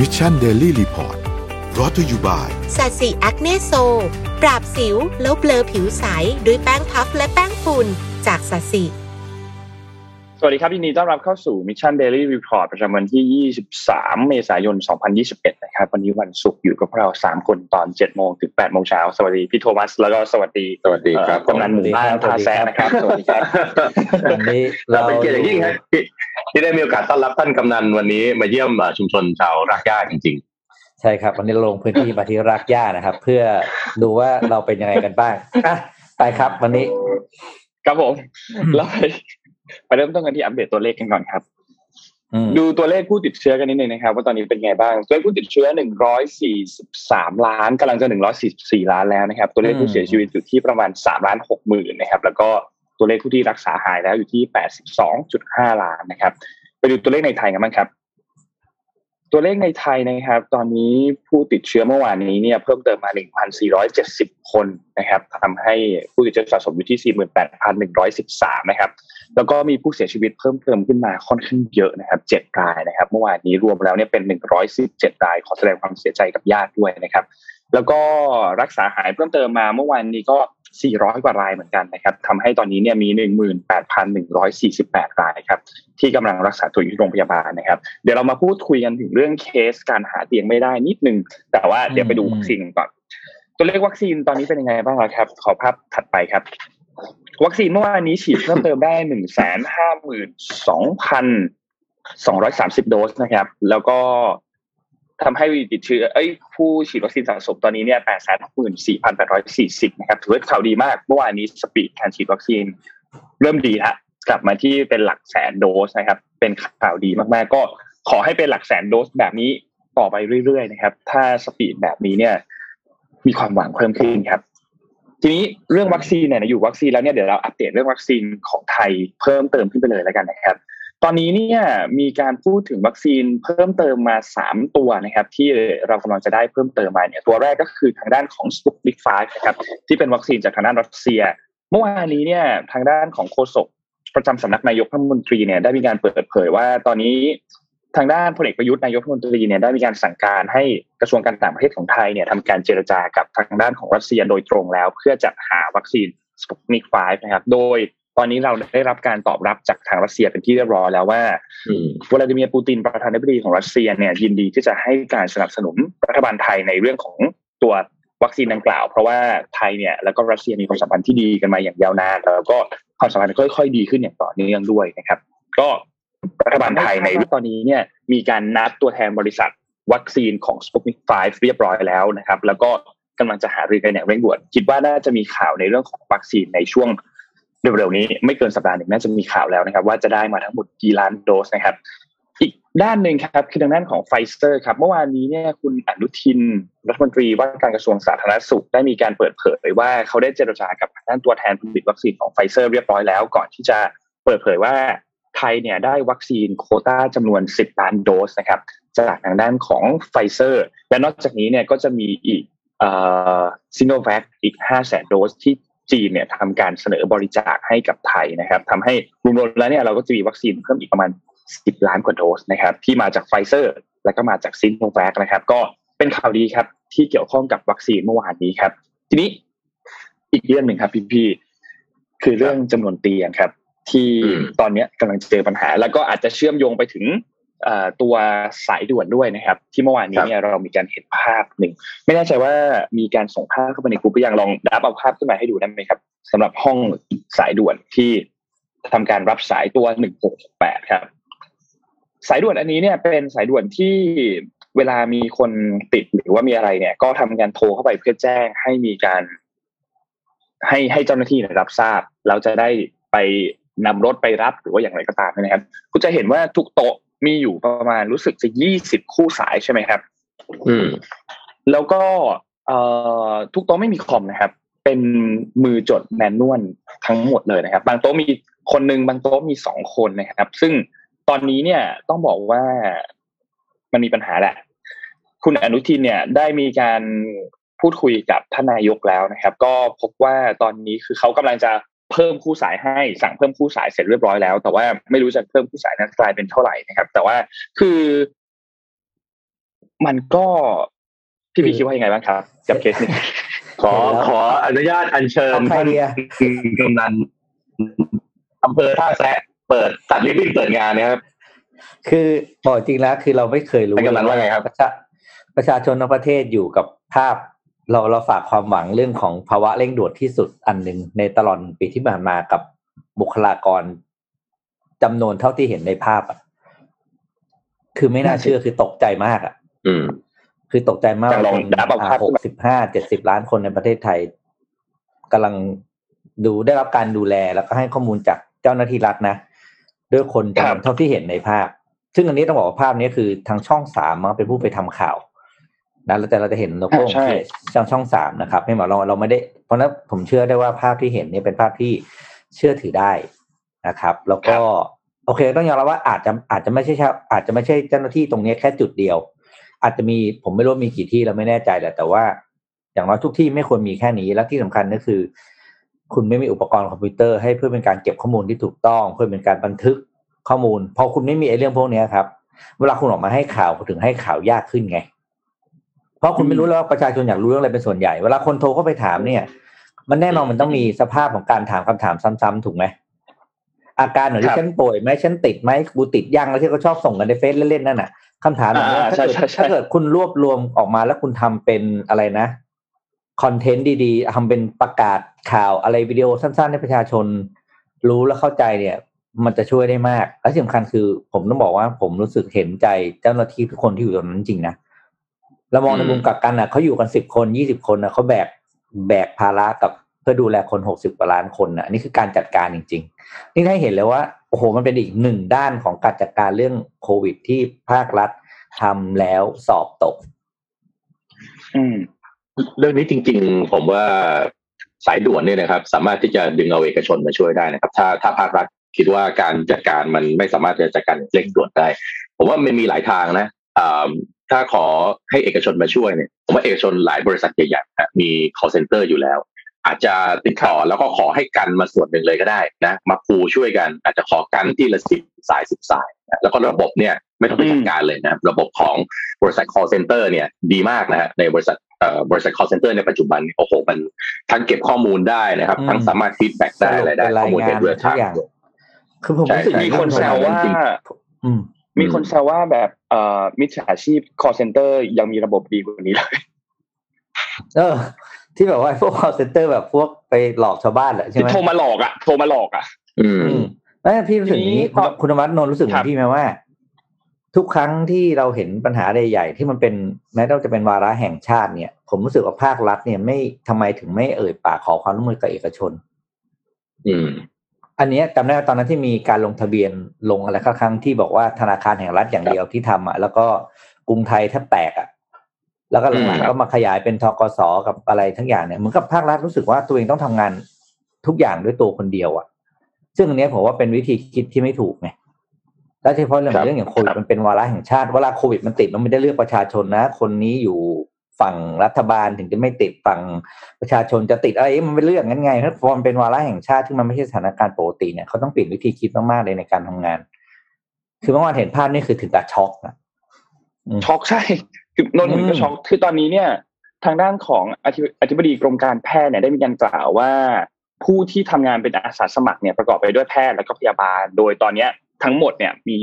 Mission Daily Report brought to you byสัสิแอคเนโซ ปราบสิว แล้วเบลอผิวใส ด้วยแป้งพัฟและแป้งฝุ่น จากสัสิ วัสดีครับยินดีต้อนรับเข้าสู่ Mission Daily Report ประจำวันที่ 23 เมษายน 2021 นะครับ วันนี้วันศุกร์อยู่กับพวกเรา 3 คนตอน 7 โมงถึง 8 โมงเช้า สวัสดีพี่โทมัส แล้วก็สวัสดีสวัสดีครับกำนันหมู่บ้านทาแซนะครับ สวัสดีครับวันนี้เราเป็นเกียรติอย่างยิ่งครับที่ได้มีโอกาสต้อนรับท่านกำนันวันนี้มาเยี่ยมชุมชนชาวรักย่าจริง ๆ ใช่ครับ วันนี้ลงพื้นที่มาที่รักย่านะครับ เพื่อดูว่าเราเป็นยังไงกันบ้างไปครับ วันนี้ครับผมแล้วไป เริ่มต้นกันที่อัปเดตตัวเลขกันก่อนครับ ดูตัวเลขผู้ติดเชื้อกันนิดนึงนะครับ ว่าตอนนี้เป็นไงบ้างตัวเลขผู้ติดเชื้อหนึ่งร้อยสี่สิบสามล้านกำลังจะหนึ่งร้อยสี่สี่ล้านแล้วนะครับ ตัวเลขผู้เสียชีวิตอยู่ที่ประมาณสามล้านหกหมื่นนะครับ แล้วก็ตัวเลขผู้ที่รักษาหายแล้วอยู่ที่แปดสิบสองจุดห้าล้านนะครับ ไปดูตัวเลขในไทยกันบ้างครับ ตัวเลขในไทยนะครับ ตอนนี้ผู้ติดเชื้อเมื่อวานนี้เนี่ยเพิ่มเติมมา 1,470 คนนะครับทำให้ผู้ติดเชื้อสะสมอยู่ที่ 48,113 นะครับ แล้วก็มีผู้เสียชีวิตเพิ่มเติมขึ้นมาค่อนข้างเยอะนะครับ 7 รายนะครับ เมื่อวานนี้รวมแล้วเนี่ยเป็น 117 รายขอแสดงความเสียใจกับญาติด้วยนะครับ แล้วก็รักษาหายเพิ่มเติมมาเมื่อวานนี้ก็ 400 กว่ารายเหมือนกันนะครับทำให้ตอนนี้เนี่ยมี 18,148 รายครับที่กำลังรักษาตัวอยู่ที่โรงพยาบาลนะครับ เดี๋ยวเรามาพูดคุยกันถึงเรื่องเคสการหาเตียงไม่ได้นิดนึง แต่ว่าเดี๋ยวไปดูวัคซีนก่อน ตัวเลขวัคซีนตอนนี้เป็นยังไงบ้างครับ ขอภาพถัดไปครับ วัคซีนเมื่อวานนี้ฉีดเพิ่มเติมได้หนึ่งแสนห้าหมื่นสองพันสองร้อยสามสิบโดสนะครับ แล้วก็ ทำให้ติดเชื้อเอ้ยผู้ฉีดวัคซีนสะสมตอนนี้เนี่ยแปดแสนหมื่นสี่พันแปดร้อยสี่สิบนะครับถือว่าข่าวดีมากเมื่อวานนี้ speed การฉีดวัคซีนเริ่มดีฮะกลับมาที่เป็นหลักแสนโดสนะครับ เป็นข่าวดีมากๆ ก็ขอให้เป็นหลักแสนโดสแบบนี้ต่อไปเรื่อยๆนะครับ ถ้า speed แบบนี้เนี่ย มีความหวังเพิ่มขึ้นครับ ทีนี้เรื่องวัคซีนเนี่ยอยู่วัคซีนแล้วเนี่ยเดี๋ยวเราอัปเดตเรื่องวัคซีนของไทยเพิ่มเติมขึ้นไปเลยแล้วกันนะครับ ตอนนี้เนี่ยมีการพูดถึงวัคซีนเพิ่มเติมมาสามตัวนะครับที่เรากำลังจะได้เพิ่มเติมมาเนี่ยตัวแรกก็คือทางด้านของ Sputnik 5นะครับที่เป็นวัคซีนจากทางด้านรัสเซีย เมื่อวานนี้เนี่ยทางด้านของโฆษกประจำสำนักนายกรัฐมนตรีเนี่ยได้มีการเปิดเผยว่าตอนนี้ทางด้านพลเอกประยุทธ์นายกรัฐมนตรีเนี่ยได้มีการสั่งการให้กระทรวงการต่างประเทศของไทยเนี่ยทำการเจรจากับทางด้านของรัสเซียโดยตรงแล้ว เพื่อจะหาวัคซีนสปุตนิก5นะครับโดย ตอนนี้เราได้รับการตอบรับจากทางรัสเซียเป็นที่เรียบร้อยแล้วว่าวลาดิเมียร์ปูตินประธานาธิบดีของรัสเซียเนี่ยยินดีที่จะให้การสนับสนุนรัฐบาลไทยในเรื่องของตัววัคซีนดังกล่าว เพราะว่าไทยเนี่ยแล้วก็รัสเซียมีความสัมพันธ์ที่ดีกันมาอย่างยาวนานแล้วก็ความสัมพันธ์ค่อยๆดีขึ้นอย่างต่อเนื่องด้วยนะครับ ก็รัฐบาลไทยในตอนนี้เนี่ยมีการนัดตัวแทนบริษัทวัคซีนของ Sputnik 5 เรียบร้อยแล้วนะครับ แล้วก็กำลังจะหารือกันอย่างเร่งด่วน คิดว่าน่าจะมีข่าวในเรื่องของวัคซีนในช่วง เร็วๆนี้ไม่เกินสัปดาห์หนึ่งน่าจะมีข่าวแล้วนะครับ ว่าจะได้มาทั้งหมดกี่ล้านโดสนะครับ อีกด้านหนึ่งครับคือทางด้านของไฟเซอร์ครับเมื่อวานนี้เนี่ยคุณอนุทิน รัฐมนตรีว่าการกระทรวงสาธารณสุขได้มีการเปิดเผยว่าเขาได้เจรจากับทางด้านตัวแทนผลิตวัคซีนของไฟเซอร์เรียบร้อยแล้ว ก่อนที่จะเปิดเผยว่าไทยเนี่ยได้วัคซีนโควต้าจำนวน 10 ล้านโดสนะครับจากทางด้านของไฟเซอร์ และนอกจากนี้เนี่ยก็จะมีอีกซิโนแวคอีก 5 0 0 0 0 0 โดสที่ จีนเนี่ยทำการเสนอบริจาคให้กับไทยนะครับทำให้รวมๆแล้วเนี่ยเราก็จะมีวัคซีนเพิ่มอีกประมาณ 10 ล้านกว่าโดสนะครับที่มาจากไฟเซอร์ และก็มาจากซิโนแวคนะครับ ก็เป็นข่าวดีครับที่เกี่ยวข้องกับวัคซีนเมื่อวานนี้ครับ ทีนี้อีกเรื่องหนึ่งครับพี่ๆคือเรื่องจำนวนเตียงครับ ที่ตอนนี้กำลังเจอปัญหา แล้วก็อาจจะเชื่อมโยงไปถึง ตัวสายด่วนด้วยนะครับ ที่เมื่อวานนี้เนี่ยเรามีการเห็นภาพหนึ่งไม่แน่ใจว่ามีการส่งภาพเข้าไปในกลุ่มหรือยังลองดับเอาภาพขึ้นมาให้ดูได้ไหมครับสำหรับห้องสายด่วนที่ทำการรับสายตัวหนึ่งหกแปดครับ สายด่วนอันนี้เนี่ยเป็นสายด่วนที่เวลามีคนติดหรือว่ามีอะไรเนี่ย ก็ทำการโทรเข้าไปเพื่อแจ้งให้มีการ ให้ให้เจ้าหน้าที่รับทราบแล้วจะได้ไปนำรถไปรับหรือว่าอย่างไรก็ตามนะครับคุณจะเห็นว่าทุกโต๊ะ มีอยู่ประมาณรู้สึกจะยี่สิบคู่สายใช่ไหมครับ อืม แล้วก็เอ่อทุกโต๊ะไม่มีคอมนะครับ เป็นมือจดแมนนวลทั้งหมดเลยนะครับ บางโต๊ะมีคนหนึ่งบางโต๊ะมีสองคนนะครับ ซึ่งตอนนี้เนี่ยต้องบอกว่ามันมีปัญหาแหละ คุณอนุทินเนี่ยได้มีการพูดคุยกับท่านนายกแล้วนะครับ ก็พบว่าตอนนี้คือเขากำลังจะ เพิ่มคู่สายให้สั่งเพิ่มคู่สายเสร็จเรียบร้อยแล้ว แต่ว่าไม่รู้จะเพิ่มคู่สายนั้นกลายเป็นเท่าไหร่นะครับ แต่ว่าคือ มันก็พี่พีคิดว่ายังไงบ้างครับกับเคสนี้ขอขออนุญาตอัญเชิญท่านกำนันอำเภอท่าแซะเปิดตัดริบบิ้นเปิดงานนะครับ คือบอกจริงแล้วคือเราไม่เคยรู้กำนันว่าไงครับประชาประชาชนในประเทศอยู่กับภาพ เราเราฝากความหวังเรื่องของภาวะเร่งด่วนที่สุดอันหนึ่งในตลอดปีที่ผ่านมากับบุคลากรจำนวนเท่าที่เห็นในภาพอะ คือไม่น่าเชื่อคือตกใจมากอะ อืม คือตกใจมากคนหกสิบห้าเจ็ดสิบล้านคนในประเทศไทยกำลังดูได้รับการดูแลแล้วก็ให้ข้อมูลจากเจ้าหน้าที่รัฐนะด้วยคนจำนวนเท่าที่เห็นในภาพ ซึ่งอันนี้ต้องบอกว่าภาพนี้คือทางช่องสามมาเป็นผู้ไปทำข่าว นะแล้วแต่เราจะเห็นโลโก้ที่ช่องช่องสามนะครับไม่หมายเราเราไม่ได้ เพราะนั้นผมเชื่อได้ว่าภาพที่เห็นนี่เป็นภาพที่เชื่อถือได้นะครับ แล้วก็โอเคต้องยอมรับว่าอาจจะอาจจะไม่ใช่อาจจะไม่ใช่เจ้าหน้าที่ตรงนี้แค่จุดเดียว อาจจะมีผมไม่รู้มีกี่ที่เราไม่แน่ใจแหละแต่ว่า อย่างน้อยทุกที่ไม่ควรมีแค่นี้และที่สำคัญก็คือ คุณไม่มีอุปกรณ์คอมพิวเตอร์ให้เพื่อเป็นการเก็บข้อมูลที่ถูกต้อง เพื่อเป็นการบันทึกข้อมูลพอคุณไม่มีไอ้เรื่องพวกนี้ครับ เวลาคุณออกมาให้ข่าวถึงให้ข่าวยากขึ้นไงเพ ราะคุณไม่รู้แล้วว่าประชาชนอยากรู้เรื่องอะไรเป็นส่วนใหญ่ เวลาคนโทรเข้าไปถามเนี่ย มันแน่นอนมันต้องมีสภาพของการถามคำถามซ้ำๆถูกไหมอาการหรือฉันป่วยไหมฉันติดไหมกูติดยังแล้วที่เขาชอบส่งกันในเฟซเล่นๆนั่นน่ะคำถามแบบนี้ถ้าเกิดถ้าเกิดคุณรวบรวมออกมาแล้วคุณทำเป็นอะไรนะคอนเทนต์ดีๆทำเป็นประกาศข่าวอะไรวิดีโอสั้นๆ ให้ประชาชน รู้และเข้าใจเนี่ย มันจะช่วยได้มาก และที่สำคัญคือ ผมต้องบอกว่าผมรู้สึกเห็นใจเจ้าหน้าที่ทุกคนที่อยู่ตรงนั้นจริงนะ เรามองในมุมกลับกันอะเขาอยู่กันสิบคนยี่สิบคนอะเขาแบกแบกภาระกับเพื่อดูแลคนหกสิบกว่าล้านคนอะนี่คือการจัดการจริง ๆ นี่ให้เห็นเลยว่าโอ้โหมันเป็นอีกหนึ่งด้านของการจัดการเรื่องโควิดที่ภาครัฐทำแล้วสอบตก อืมเรื่องนี้จริง ๆ ผมว่าสายด่วนเนี่ยนะครับ สามารถที่จะดึงเอาเอกชนมาช่วยได้นะครับ ถ้าถ้าภาครัฐคิดว่าการจัดการมันไม่สามารถจะจัดการเร่งด่วนได้ ผมว่ามันมีหลายทางนะ ถ้าขอให้เอกชนมาช่วยเนี่ยผมว่าเอกชนหลายบริษัทใหญ่ๆมี call center อยู่แล้ว อาจจะติดต่อแล้วก็ขอให้กันมาส่วนหนึ่งเลยก็ได้นะมาปูช่วยกัน อาจจะขอกันที่ละสิบสายสิบสายแล้วก็ระบบเนี่ยไม่ต้องไปจัดการเลยนะระบบของบริษัท call center เนี่ยดีมากนะฮะในบริษัทบริษัท call center ในปัจจุบันโอ้โหมันทั้งเก็บข้อมูลได้นะครับ ทั้งสามารถ feedback ได้อะไรได้ข้อมูล real-time คือผมรู้สึกมีคนแซวว่า มีคนแซวว่าแบบเอ่อมิจฉาชีพ call center ยังมีระบบดีกว่านี้เลยเออ ที่แบบว่าพวก call center แบบพวกไปหลอกชาวบ้านแหละใช่ไหมโทรมาหลอกอะโทรมาหลอกอะ อืมแล้วพี่รู้สึกนี้คุณธรรมนนรู้สึกเหมือนพี่ไหมว่า ทุกครั้งที่เราเห็นปัญหาใหญ่ๆที่มันเป็นแม้เราจะเป็นวาระแห่งชาติเนี่ย ผมรู้สึกว่าภาครัฐเนี่ยไม่ทำไมถึงไม่เอ่ยปากขอความร่วมมือกับเอกชน อืม อันนี้จำได้ตอนนั้นที่มีการลงทะเบียนลงอะไรครั้งที่บอกว่าธนาคารแห่งรัฐอย่างเดียวที่ทำอะแล้วก็กรุงไทยแทบแตกอะแล้วก็หลังๆก็มาขยายเป็นทกสกับอะไรทั้งอย่างเนี่ยเหมือนกับภาครัฐรู้สึกว่าตัวเองต้องทำงานทุกอย่างด้วยตัวคนเดียวอะ ซึ่งอันนี้ผมว่าเป็นวิธีคิดที่ไม่ถูกไงแล้วเฉพาะเรื่องเรื่องอย่างโควิดมันเป็นวาระแห่งชาติเวลาโควิดมันติดมันไม่ได้เลือกประชาชนนะ คนนี้อยู่ ฝั่งรัฐบาลถึงจะไม่ติดฝั่งประชาชนจะติดอะไรมันเป็นเรื่องงั้นไงถ้าพอมันเป็นวาระแห่งชาติที่มันไม่ใช่สถานการณ์ปกติเนี่ยเขาต้องเปลี่ยนวิธีคิดมากๆเลยในการทำงาน คือเมื่อวานเห็นภาพนี่คือถึงกับช็อกนะช็อกใช่คือนนท์ก็ช็อกคือตอนนี้เนี่ย ทางด้านของอธิบดีกรมการแพทย์เนี่ยได้มีการกล่าวว่า ผู้ที่ทำงานเป็นอาสาสมัครเนี่ยประกอบไปด้วยแพทย์และก็พยาบาล โดยตอนเนี้ยทั้งหมดเนี่ยมี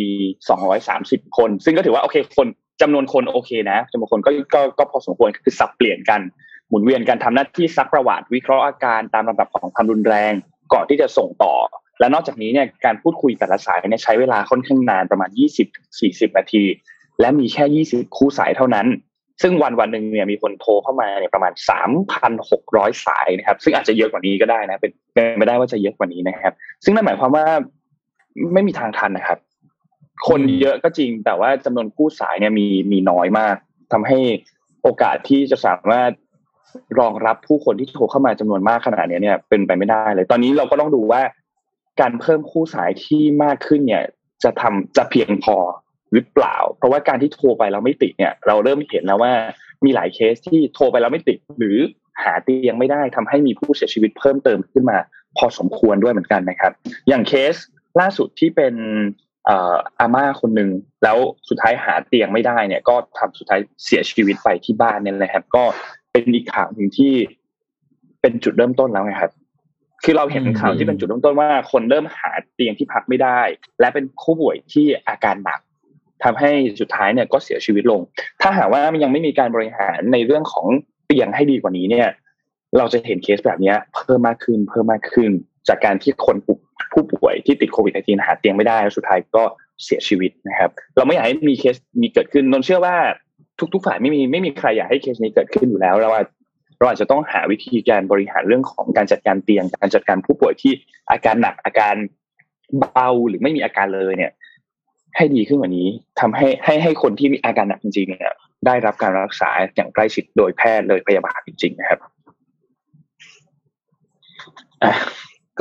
230 คน ซึ่งก็ถือว่าโอเคคน จำนวนคนโอเคนะจำนวนคนก็ก็ก็พอสมควรคือสับเปลี่ยนกันหมุนเวียนกันทำหน้าที่ซักประวัติวิเคราะห์อาการตามลำดับของความรุนแรงก่อนที่จะส่งต่อ และนอกจากนี้เนี่ยการพูดคุยแต่ละสายเนี่ยใช้เวลาค่อนข้างนานประมาณ 20-40 นาที และมีแค่ 20 คู่สายเท่านั้น ซึ่งวันวันหนึ่งเนี่ยมีคนโทรเข้ามาเนี่ยประมาณ 3,600 สายนะครับ ซึ่งอาจจะเยอะกว่านี้ก็ได้นะเป็นเป็นไม่ได้ว่าจะเยอะกว่านี้นะครับ ซึ่งนั่นหมายความว่าไม่มีทางทันนะครับ คนเยอะก็จริง แต่ว่าจำนวนผู้สายเนี่ยมีมีน้อยมากทำให้โอกาสที่จะสามารถรองรับผู้คนที่โทรเข้ามาจำนวนมากขนาดนี้เนี่ย เป็นไปไม่ได้เลย ตอนนี้เราก็ต้องดูว่า การเพิ่มคู่สายที่มากขึ้นเนี่ย จะทำจะเพียงพอหรือเปล่า เพราะว่าการที่โทรไปแล้วไม่ติดเนี่ย เราเริ่มเห็นแล้วว่ามีหลายเคสที่โทรไปแล้วไม่ติด หรือหาเตียงไม่ได้ทำให้มีผู้เสียชีวิตเพิ่มเติมขึ้นมา พอสมควรด้วยเหมือนกันนะครับ อย่างเคสล่าสุดที่เป็น อาม่าคนหนึ่งแล้วสุดท้ายหาเตียงไม่ได้เนี่ย ก็ทำสุดท้ายเสียชีวิตไปที่บ้านเนี่ยนะครับ ก็เป็นอีกข่าวหนึ่งที่เป็นจุดเริ่มต้นแล้วไงครับ คือเราเห็นข่าวที่เป็นจุดเริ่มต้นว่า คนเริ่มหาเตียงที่พักไม่ได้ และเป็นผู้ป่วยที่อาการหนักทำให้สุดท้ายเนี่ยก็เสียชีวิตลง ถ้าหากว่ามันยังไม่มีการบริหารในเรื่องของเตียงให้ดีกว่านี้เนี่ย เราจะเห็นเคสแบบนี้เพิ่มมากขึ้น เพิ่มมากขึ้น จากการที่คนป ผู้ป่วยที่ติดโควิด -19 หาเตียงไม่ได้แล้วสุดท้ายก็เสียชีวิตนะครับ เราไม่อยากให้มีเคสมีเกิดขึ้นนนเชื่อว่าทุกๆฝ่ายไม่มีไม่มีใครอยากให้เคสนี้เกิดขึ้นอยู่แล้ว เราเราอาจจะต้องหาวิธีการบริหารเรื่องของการจัดการเตียง การจัดการผู้ป่วยที่อาการหนักอาการเบาหรือไม่มีอาการเลยเนี่ย ให้ดีขึ้นกว่านี้ทำให้ให้ให้คนที่มีอาการหนักจริงๆเนี่ยได้รับการรักษาอย่างใกล้ชิดโดยแพทย์เลยพยาบาลจริงๆนะครับ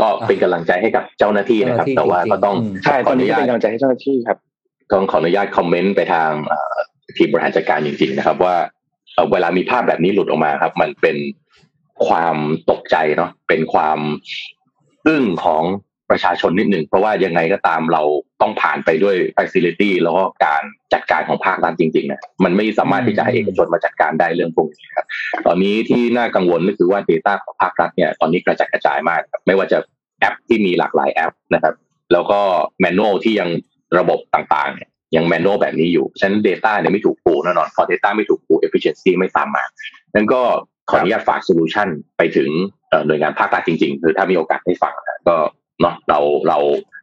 ก็เป็นกำลังใจให้กับเจ้าหน้าที่นะครับ แต่ว่าก็ต้องใช่ตอนนี้เป็นกำลังใจให้เจ้าหน้าที่ครับต้องขออนุญาตคอมเมนต์ไปทางทีมบริหารจัดการจริงๆนะครับ ว่าเวลามีภาพแบบนี้หลุดออกมาครับ มันเป็นความตกใจเนาะเป็นความอึ้งของ ประชาชนนิดหนึ่งเพราะว่ายังไงก็ตามเราต้องผ่านไปด้วย facility แล้วก็การจัดการของภาครัฐจริงๆนะมันไม่สามารถที่จะให้เอกชนมาจัดการได้เรื่องพวกนี้ครับตอนนี้ที่น่ากังวลก็คือว่า Data ของภาครัฐเนี่ยตอนนี้กระจัดกระจายมากไม่ว่าจะแอปที่มีหลากหลายแอปนะครับ แล้วก็แมนนวลที่ยังระบบต่างๆเนี่ยยังแมนนวลแบบนี้อยู่ ฉะนั้น Data เนี่ยไม่ถูกปูแน่นอน พอ Data ไม่ถูกปู efficiency ไม่ตามมานั้นก็ขออนุญาตฝากโซลูชันไปถึงหน่วยงานภาครัฐจริงๆ คือถ้ามีโอกาสได้ฟังก็ เนาะเราเรา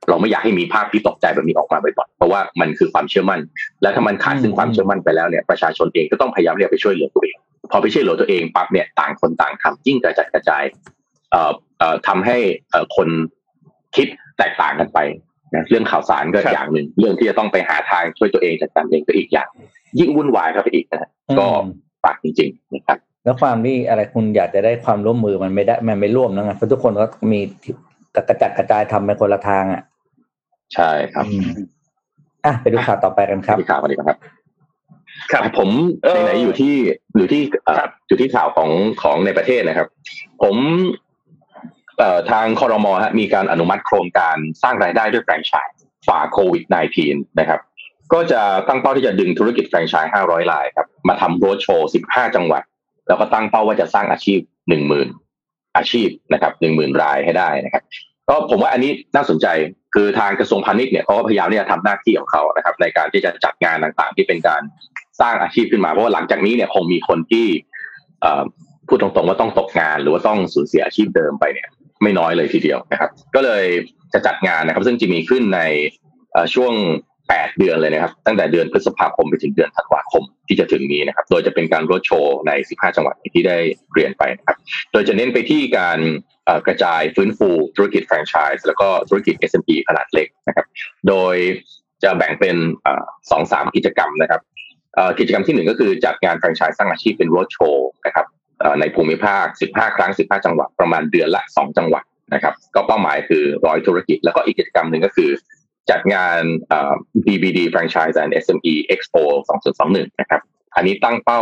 เราไม่อยากให้มีภาพที่ตกใจแบบนี้ออกมาบ่อยๆเพราะว่ามันคือความเชื่อมั่น และถ้ามันขาดซึ่งความเชื่อมั่นไปแล้วเนี่ยประชาชนเองก็ต้องพยายามเรียกไปช่วยเหลือตัวเอง พอไปช่วยเหลือตัวเองปั๊บเนี่ยต่างคนต่างทำยิ่งกระจัดกระจายเอ่อเอ่อทำให้เอ่อคนคิดแตกต่างกันไปนะเรื่องข่าวสารก็อย่างหนึ่งเรื่องที่จะต้องไปหาทางช่วยตัวเองจัดการเองก็อีกอย่าง ยิ่งวุ่นวายครับอีกนะก็ฝากจริงๆนะครับแล้วความที่อะไรคุณอยากจะได้ความร่วมมือมันไม่ได้มันไม่ร่วมนะเพราะทุกคนก็มี กระจัดกระจายทำไปคนละทางอะใช่ครับอะไปดูข่าวต่อไปกันครับข่าวกันดีครับ ครับ ผมไหนๆอยู่ที่อยู่ที่อยู่ที่ข่าวของของในประเทศนะครับ ผมทางคอรมอฮะมีการอนุมัติโครงการสร้างรายได้ด้วยแฟรนไชส์ฝ่าโควิด -19 นะครับ ก็จะตั้งเป้าที่จะดึงธุรกิจแฟรนไชส์500รายครับ มาทำโรดโชว์ 15 จังหวัด แล้วก็ตั้งเป้าว่าจะสร้างอาชีพ 10,000 อาชีพนะครับ10,000รายให้ได้นะครับ ก็ผมว่าอันนี้น่าสนใจคือทางกระทรวงพาณิชย์เนี่ยเขาก็พยายามที่จะทำหน้าที่ของเขานะครับ ในการที่จะจัดงานต่างๆ ที่เป็นการสร้างอาชีพขึ้นมาเพราะว่าหลังจากนี้เนี่ยคงมีคนที่พูดตรงๆว่าต้องตกงาน หรือว่าต้องสูญเสียอาชีพเดิมไปเนี่ย ไม่น้อยเลยทีเดียวนะครับ ก็เลยจะจัดงานนะครับ ซึ่งจะมีขึ้นในช่วง 8 เดือนเลยนะครับ ตั้งแต่เดือนพฤษภาคมไปถึงเดือนธันวาคมที่จะถึงนี้นะครับ โดยจะเป็นการรถโชว์ใน 15 จังหวัดที่ได้เรียนไปนะครับ โดยจะเน้นไปที่การกระจายฟื้นฟูธุรกิจแฟรนไชส์แล้วก็ธุรกิจ SME ขนาดเล็กนะครับ โดยจะแบ่งเป็นสองสามกิจกรรมนะครับกิจกรรมที่หนึ่งก็คือจัดงานแฟรนไชส์สร้างอาชีพเป็นรถโชว์นะครับในภูมิภาค 15 ครั้ง 15 จังหวัดประมาณเดือนละ 2 จังหวัดนะครับ ก็เป้าหมายคือร้อยธุรกิจ แล้วก็อีกกิจกรรมหนึ่งก็คือ จัดงาน BBD Franchise and SME Expo 2021 นะครับ อันนี้ตั้งเป้า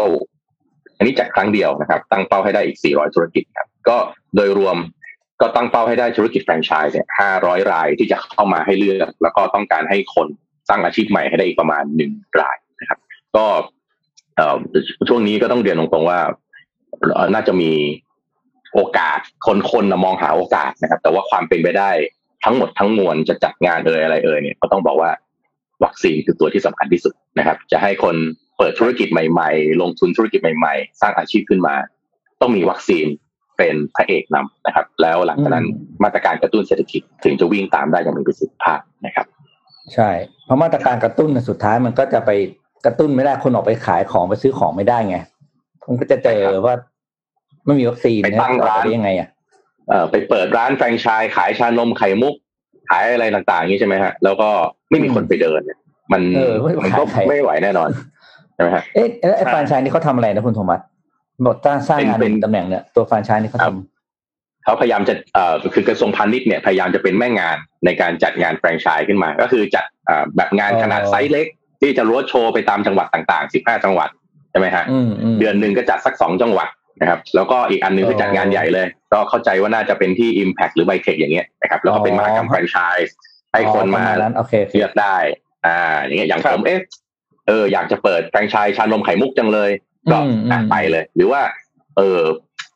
อันนี้จัดครั้งเดียวนะครับ ตั้งเป้าให้ได้อีก 400 ธุรกิจครับ ก็โดยรวมก็ตั้งเป้าให้ได้ธุรกิจแฟรนไชส์เนี่ย 500 รายที่จะเข้ามาให้เลือก แล้วก็ต้องการให้คนสร้างอาชีพใหม่ให้ได้อีกประมาณ1รายนะครับ ก็ช่วงนี้ก็ต้องเรียนตรงๆว่า น่าจะมีโอกาสคนคนมองหาโอกาสนะครับ แต่ว่าความเป็นไปได้ ทั้งหมดทั้งมวลจะจัดงานเอ่ยอะไรเอ่ยเนี่ยก็ต้องบอกว่าวัคซีนคือตัวที่สำคัญที่สุดนะครับ จะให้คนเปิดธุรกิจใหม่ๆ ลงทุนธุรกิจใหม่ๆ สร้างอาชีพขึ้นมา ต้องมีวัคซีนเป็นพระเอกนำนะครับ แล้วหลังจากนั้นมาตรการกระตุ้นเศรษฐกิจถึงจะวิ่งตามได้อย่างมีประสิทธิภาพนะครับ ใช่ เพราะมาตรการกระตุ้นสุดท้ายมันก็จะไปกระตุ้นไม่ได้คนออกไปขายของไปซื้อของไม่ได้ไงมันก็จะเจอว่าไม่มีวัคซีนไปตั้งร้านยังไงอะ เออไปเปิดร้านแฟรนไชส์ขายชานมไข่มุก ขายอะไรต่างๆอย่างนี้ใช่ไหมฮะ แล้วก็ไม่มีคนไปเดินเนี่ยมันมันก็ไม่ไหวแน่นอนใช่ไหมฮะเอ๊ะไอ้แฟรนไชส์นี่เขาทำอะไรนะคุณโทมัสบทตั้งสร้างงานเป็นตำแหน่งเนี่ยตัวแฟรนไชส์นี่เขาทำเขาพยายามจะเอ่อคือกระทรวงพาณิชย์เนี่ยพยายามจะเป็นแม่งานในการจัดงานแฟรนไชส์ขึ้นมา ก็คือจัดแบบงานขนาดไซส์เล็ก ที่จะรั้วโชว์ไปตามจังหวัดต่างๆ 15 จังหวัดใช่ไหมฮะเดือนหนึ่งก็จัดสักสองจังหวัด นะครับ แล้วก็อีกอันนึงคือจัดงานใหญ่เลย ก็เข้าใจว่าน่าจะเป็นที่ Impact หรือไบเทคอย่างเงี้ยนะครับ แล้วก็เป็นมหกรรมแฟรนไชส์ให้คนมาโอเคเลือกได้ อ่า อย่างเงี้ยอย่างผมเอ๊ะเอออยากจะเปิดแฟรนไชส์ชานมไข่มุกจังเลย ก็ไปเลย หรือว่า เออ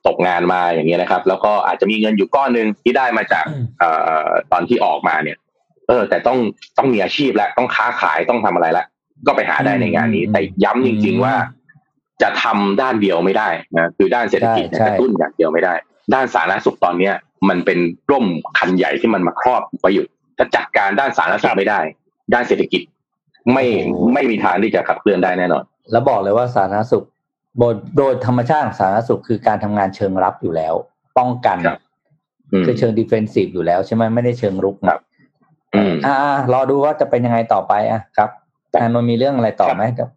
ตกงานมาอย่างเงี้ยนะครับ แล้วก็อาจจะมีเงินอยู่ก้อนหนึ่งที่ได้มาจากเอ่อตอนที่ออกมาเนี่ย เออ แต่ต้องต้องมีอาชีพแล้วต้องค้าขายต้องทำอะไรแล้วก็ไปหาได้ในงานนี้ แต่ย้ำจริง ๆ ว่า จะทำด้านเดียวไม่ได้นะคือด้านเศรษฐกิจกระตุ้นอย่างเดียวไม่ได้ ด้านสาธารณสุขตอนเนี้ย มันเป็นร่มคันใหญ่ที่มันมาครอบไว้อยู่ถ้าจัดการด้านสาธารณสุขไม่ได้ ด้านเศรษฐกิจ ไม่ไม่มีทางที่จะขับเคลื่อนได้แน่นอน แล้วบอกเลยว่าสาธารณสุขโดยโดยธรรมชาติของสาธารณสุขคือการทำงานเชิงรับอยู่แล้ว ป้องกันคือเชิงดิเฟนซีฟอยู่แล้วใช่ไหมไม่ได้เชิงรุกครับอ่ารอดูว่าจะเป็นยังไงต่อไปอะครับอานนมีเรื่องอะไรต่อไหมครับ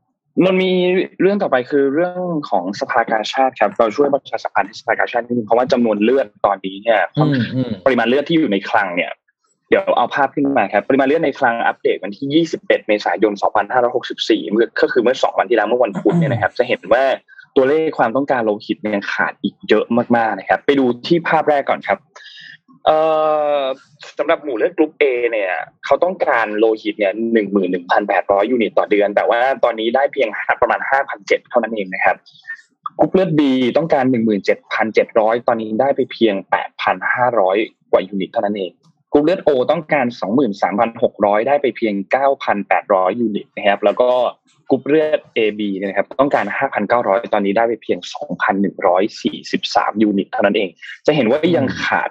มันมีเรื่องต่อไปคือเรื่องของสภากาชาดครับ เราช่วยประชาสัมพันธ์ให้สภากาชาดนิดนึงเพราะว่าจำนวนเลือดตอนนี้เนี่ยปริมาณเลือดที่อยู่ในคลังเนี่ย เดี๋ยวเอาภาพขึ้นมาครับปริมาณเลือดในคลังอัปเดตวันที่ 21 เมษายน 2564 เมื่อก็คือเมื่อ 2 วันที่แล้วเมื่อวันพุธเนี่ยนะครับ จะเห็นว่าตัวเลขความต้องการโลหิตเนี่ยขาดอีกเยอะมากๆนะครับ ไปดูที่ภาพแรกก่อนครับ เอ่อสำหรับหมู่เลือดกรุ๊ป A เนี่ย เขาต้องการโลหิตเนี่ยหนึ่งหมื่นหนึ่งพันแปดร้อยยูนิตต่อเดือน แต่ว่าตอนนี้ได้เพียงประมาณห้าพันเจ็ดเท่านั้นเองนะครับกรุ๊ปเลือด B ต้องการหนึ่งหมื่นเจ็ดพันเจ็ดร้อยตอนนี้ได้ไปเพียงแปดพันห้าร้อยกว่ายูนิตเท่านั้นเองกรุ๊ปเลือด O ต้องการสองหมื่นสามพันหกร้อยได้ไปเพียงเก้าพันแปดร้อยยูนิตนะครับ แล้วก็กรุ๊ปเลือด AB นะครับ ต้องการห้าพันเก้าร้อยตอนนี้ได้ไปเพียงสองพันหนึ่งร้อยสี่สิบสามยูนิต เท่านั้นเอง จะเห็นว่ายังขาด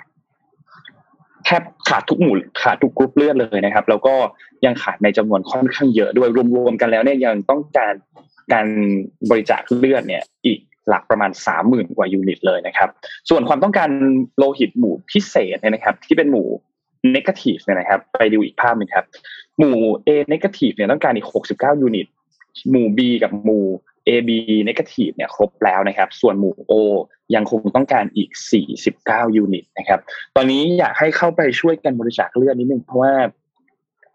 บขาดทุกหมู่ขาดทุกกรุ๊ปเลือดเลยนะครับ แล้วก็ยังขาดในจำนวนค่อนข้างเยอะด้วยรวมๆกันแล้วเนี่ยยังต้องการการบริจาคเลือดเนี่ยอีกหลักประมาณสามหมื่นกว่ายูนิตเลยนะครับ ส่วนความต้องการโลหิตหมู่พิเศษเนี่ยนะครับ ที่เป็นหมู่ negative เนี่ยนะครับ ไปดูอีกภาพหนึ่งครับ หมู่ A เนกาทีฟเนี่ยต้องการอีกหกสิบเก้ายูนิต หมู่ B กับหมู่ AB negative เนี่ยครบแล้วนะครับ ส่วนหมู่ O ยังคงต้องการอีก 49 ยูนิตนะครับ ตอนนี้อยากให้เข้าไปช่วยกันบริจาคเลือดนิดนึง เพราะว่า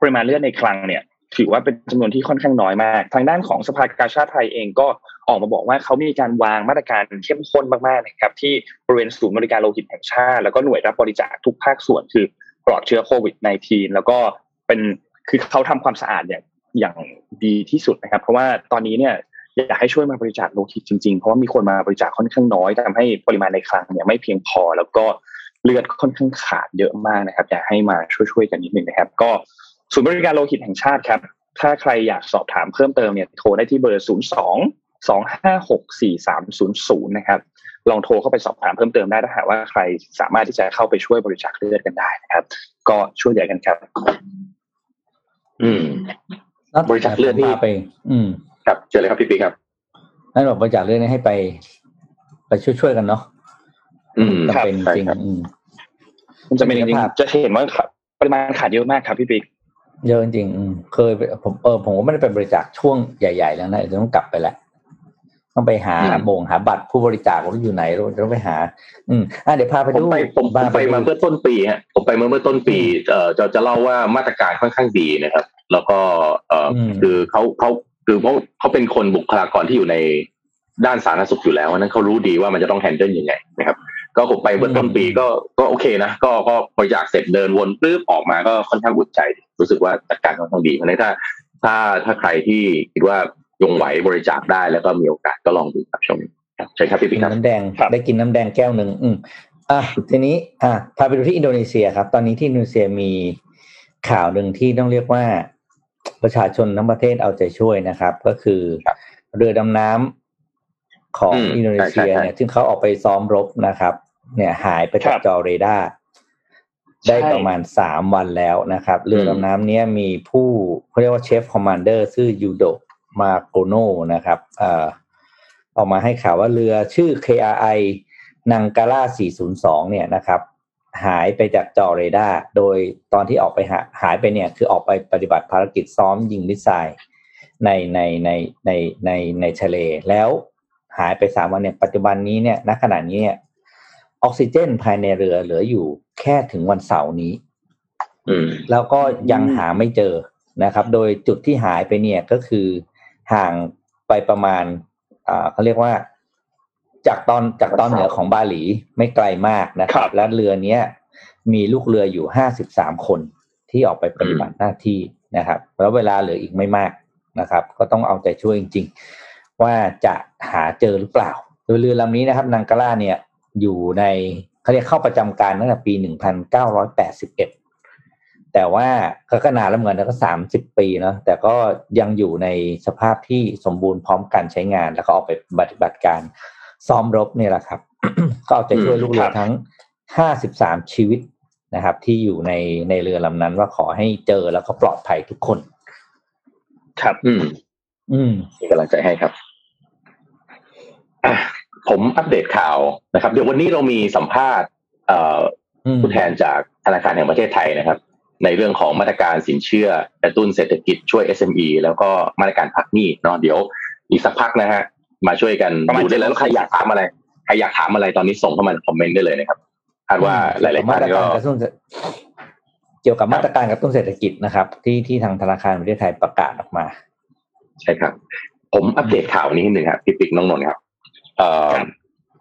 ปริมาณเลือดในคลังเนี่ย ถือว่าเป็นจำนวนที่ค่อนข้างน้อยมาก ทางด้านของสภากาชาติไทยเองก็ออกมาบอกว่าเขามีการวางมาตรการเข้มข้นมากๆนะครับ ที่บริเวณศูนย์บริการโลหิตแห่งชาติ แล้วก็หน่วยรับบริจาคทุกภาคส่วนคือปลอดเชื้อโควิด -19 แล้วก็เป็นคือเขาทำความสะอาดเนี่ยอย่างดีที่สุดนะครับ เพราะว่าตอนนี้เนี่ย อยากให้ช่วยมาบริจาคโลหิตจริงๆ เพราะว่ามีคนมาบริจาคค่อนข้างน้อยทำให้ปริมาณในคลังเนี่ยไม่เพียงพอ แล้วก็เลือดค่อนข้างขาดเยอะมากนะครับอยากให้มาช่วยๆกันนิดหนึ่งนะครับ ก็ศูนย์บริการโลหิตแห่งชาติครับ ถ้าใครอยากสอบถามเพิ่มเติมเนี่ยโทรได้ที่เบอร์ 0 2 2 5 6 4 3 0 0 นะครับ ลองโทรเข้าไปสอบถามเพิ่มเติมได้ถ้าหากว่าใครสามารถที่จะเข้าไปช่วยบริจาคเลือดกันได้นะครับ ก็ช่วยเหลือกันครับ อืมบริจาคเลือดที่ไป อืม ครับเจอเลยครับพี่ปีครับนั่นบอกบริจาคเลือดนี้ให้ไป ไปช่วยๆกันเนาะอืมจะเป็นจริงมันจะเป็นจริงจะเห็นว่าปริมาณขาดเยอะมากครับพี่ปิ๊กเยอะจริงเคยผมเออผมก็ไม่ได้ไปบริจาคช่วงใหญ่ ๆ แล้วนะจะต้องกลับไปแหละต้องไปหาบ่งหาบัตรผู้บริจาคว่าอยู่ไหนเราต้องไปหา อืมอะเดี๋ยวพาไปดูผมไปผมไปมาเมื่อต้นปีฮะผมไปเมื่อเมื่อต้นปี เอ่อจะจะเล่าว่ามาตรการค่อนข้างดีนะครับ แล้วก็เอ่อคือเขาเขา คือเขาเขาเป็นคนบุคลากรที่อยู่ในด้านสาธารณสุขอยู่แล้วนั้นเขารู้ดีว่ามันจะต้องแฮนเดิลยังไงนะครับก็ผมไปเมื่อต้นปีก็ก็โอเคนะก็ก็บริจาคเสร็จเดินวนปึ๊บออกมาก็ค่อนข้างอุ่นใจ รู้สึกว่าจัดการค่อนข้างดีเพราะนั้นถ้า ถ้าถ้าใครที่คิดว่ายงไหวบริจาคได้แล้วก็มีโอกาสก็ลองดูครับชมใช่ครับพี่ปิ๊กครับน้ำแดงได้กินน้ำแดงแก้วหนึ่งอืมอะทีนี้อะพาไปดูที่อินโดนีเซียครับ ตอนนี้ที่อินโดนีเซียมีข่าวหนึ่งที่ต้องเรียกว่า ประชาชนทั้งประเทศเอาใจช่วยนะครับ ก็คือเรือดำน้ำของอินโดนีเซียเนี่ยซึ่งเขาออกไปซ้อมรบนะครับ เนี่ยหายไปจากจอเรดาร์ได้ประมาณสามวันแล้วนะครับ เรือดำน้ำนี้มีผู้เขาเรียกว่า Chief Commander ชื่อยูโดมาร์โกโนนะครับออกมาให้ข่าวว่าเรือชื่อ KRI นังกาลา402 เนี่ยนะครับ หายไปจากจอเรดาร์โดยตอนที่ออกไปหาหายไปเนี่ยคือออกไปปฏิบัติภารกิจซ้อมยิงมิสไซล์ในในในในในในทะเล แล้วหายไปสามวันเนี่ยปัจจุบันนี้เนี่ยณขณะนี้เนี่ยออกซิเจนภายในเรือเหลืออยู่แค่ถึงวันเสาร์นี้แล้วก็ยังหาไม่เจอนะครับ โดยจุดที่หายไปเนี่ยก็คือห่างไปประมาณอ่าเขาเรียกว่า จากตอนจากตอนเหนือของบาหลีไม่ไกลมากนะครับ และเรือเนี้ยมีลูกเรืออยู่ห้าสิบสามคนที่ออกไปปฏิบัติหน้าที่นะครับ แล้วเวลาเหลืออีกไม่มากนะครับ ก็ต้องเอาใจช่วยจริง ๆ ว่าจะหาเจอหรือเปล่าโดยเรือลำนี้นะครับนังกาล่าเนี่ยอยู่ในเขาเรียกเข้าประจำการตั้งแต่ปี1981แต่ว่าก็นานแล้วเหมือนกันก็สามสิบปีเนาะแต่ก็ยังอยู่ในสภาพที่สมบูรณ์พร้อมการใช้งาน แล้วก็ออกไปปฏิบัติการ ซ้อมรบเนี่ยแหละครับ ก็เอาใจช่วยลูกเรือทั้งห้าสิบสามชีวิตนะครับ ที่อยู่ในในเรือลำนั้นว่าขอให้เจอแล้วก็ปลอดภัยทุกคน ครับ อืม อืมกำลังใจให้ครับผมอัปเดตข่าวนะครับ เดี๋ยววันนี้เรามีสัมภาษณ์ผู้แทนจากธนาคารแห่งประเทศไทยนะครับ ในเรื่องของมาตรการสินเชื่อกระตุ้นเศรษฐกิจช่วย SME แล้วก็มาตรการพักหนี้เนาะเดี๋ยวอีกสักพักนะฮะ มาช่วยกันดูได้แล้วใครอยากถามอะไรใครอยากถามอะไรตอนนี้ส่งเข้ามาคอมเมนต์ได้เลยนะครับคาดว่าหลายๆท่านก็เกี่ยวกับมาตรการกระตุ้นเศรษฐกิจนะครับ ที่ที่ทางธนาคารประเทศไทยประกาศออกมา ใช่ครับ ผมอัปเดตข่าวนี้นิดหนึ่งครับพี่ปิ๊กน้องนนท์ครับ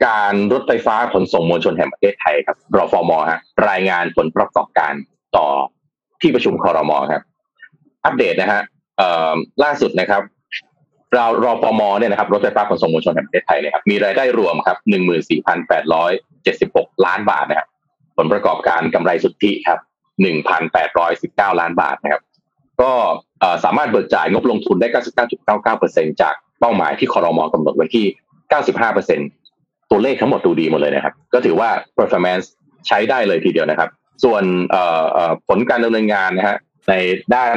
การรถไฟฟ้าขนส่งมวลชนแห่งประเทศไทยครับรฟมฮะรายงานผลประกอบการต่อที่ประชุมคอรมอครับ อัปเดตนะฮะล่าสุดนะครับเรารอฟมเนี่ยนะครับรถไฟฟ้าขนส่งมวลชนแห่งประเทศไทยนะครับมีรายได้รวมครับหนึ่งหมื่นสี่พันแปดร้อยเจ็ดสิบหกล้านบาทนะครับผลประกอบการกำไรสุทธิครับหนึ่งพันแปดร้อยสิบเก้าล้านบาทนะครับ ก็สามารถเบิกจ่ายงบลงทุนได้เก้าสิบเก้าจุดเก้าเก้าเปอร์เซ็นจากเป้าหมายที่คอรมอกำหนดไว้ที่เก้าสิบห้าเปอร์เซ็นตัวเลขทั้งหมดดูดีหมดเลยนะครับ ก็ถือว่า performance ใช้ได้เลยทีเดียวนะครับ ส่วนผลการดำเนินงานนะฮะในด้าน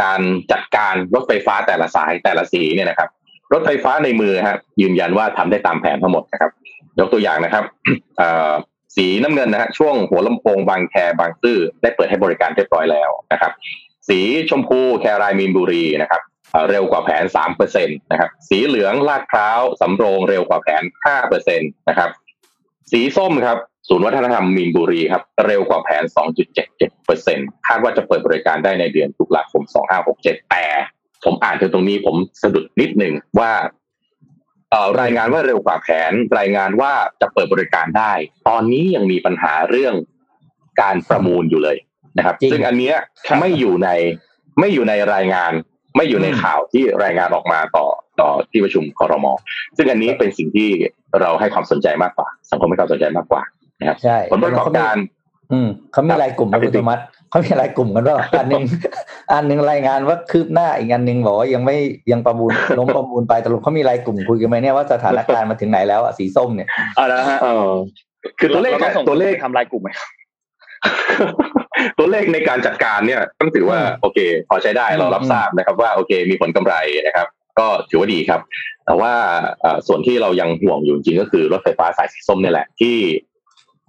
การจัดการรถไฟฟ้าแต่ละสายแต่ละสีเนี่ยนะครับ รถไฟฟ้าในมือครับยืนยันว่าทำได้ตามแผนทั้งหมดนะครับยกตัวอย่างนะครับสีน้ำเงินนะฮะช่วงหัวลำโพงบางแคบางซื่อได้เปิดให้บริการเรียบร้อยแล้วนะครับ สีชมพูแครายมีนบุรีนะครับเร็วกว่าแผนสามเปอร์เซ็นตนะครับสีเหลืองลาดพร้าวสำโรงเร็วกว่าแผนห้าเปอร์เซ็นตนะครับสีส้มครับ ศูนย์วัฒนธรรมมีนบุรีครับ เร็วกว่าแผน 2.77เปอร์เซ็นคาดว่าจะเปิดบริการได้ในเดือนตุลาคม 2567 แต่ผมอ่านถึงตรงนี้ผมสะดุดนิดหนึ่งว่ารายงานว่าเร็วกว่าแผน รายงานว่าจะเปิดบริการได้ ตอนนี้ยังมีปัญหาเรื่องการประมูลอยู่เลยนะครับ ซึ่งอันนี้ไม่อยู่ในไม่อยู่ในรายงาน ไม่อยู่ในข่าวที่รายงานออกมาต่อต่อที่ประชุมคอรมอซึ่งอันนี้เป็นสิ่งที่เราให้ความสนใจมากกว่า สังคมให้ความสนใจมากกว่า นะครับใช่ผลประกอบการ อืมเขามีรายกลุ่มนะคุณธมัตเขามีรายกลุ่มกันว่าอันหนึ่งอันหนึ่งรายงานว่าคืบหน้าอีกอันหนึ่งบอกว่ายังไม่ยังประมูลล้มประมูลไปแต่ลงเขามีรายกลุ่มคุยกันไหมเนี่ยว่าสถานการณ์มาถึงไหนแล้วอะสีส้มเนี่ยอ่าแล้วฮะคือตัวเลขตัวเลขทำรายกลุ่มไหมตัวเลขในการจัดการเนี่ยต้องถือว่าโอเค พอใช้ได้เรารับทราบนะครับ ว่าโอเค มีผลกำไรนะครับ ก็ถือว่าดีครับ แต่ว่าส่วนที่เรายังห่วงอยู่จริงก็คือรถไฟฟ้าสายสีส้มนี่แหละ ที่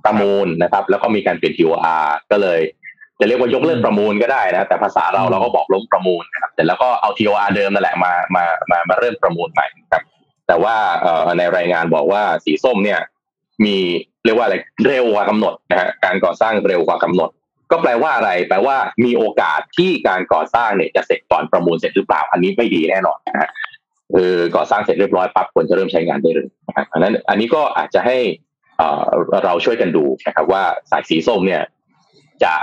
ประมูลนะครับ แล้วก็มีการเปลี่ยน TOR ก็เลย จะเรียกว่ายกเลิกประมูลก็ได้นะ แต่ภาษาเราเราก็บอกล้มประมูลนะครับแต่แล้วก็เอา TOR เดิมนั่นแหละมามามามาเริ่มประมูลใหม่ครับ แต่ว่าในรายงานบอกว่าสีส้มเนี่ย มีเรียกว่าอะไรเร็วกว่ากำหนดนะฮะการก่อสร้างเร็วกว่ากำหนด ก็แปลว่าอะไร แปลว่ามีโอกาสที่การก่อสร้างเนี่ยจะเสร็จก่อนประมูลเสร็จหรือเปล่า อันนี้ไม่ดีแน่นอนนะฮะคือก่อสร้างเสร็จเรียบร้อยปั๊บควรจะเริ่มใช้งานได้เลยนะครับอันนั้นอันนี้ก็อาจจะให้ เราช่วยกันดูนะครับ ว่าสายสีส้มเนี่ยจะ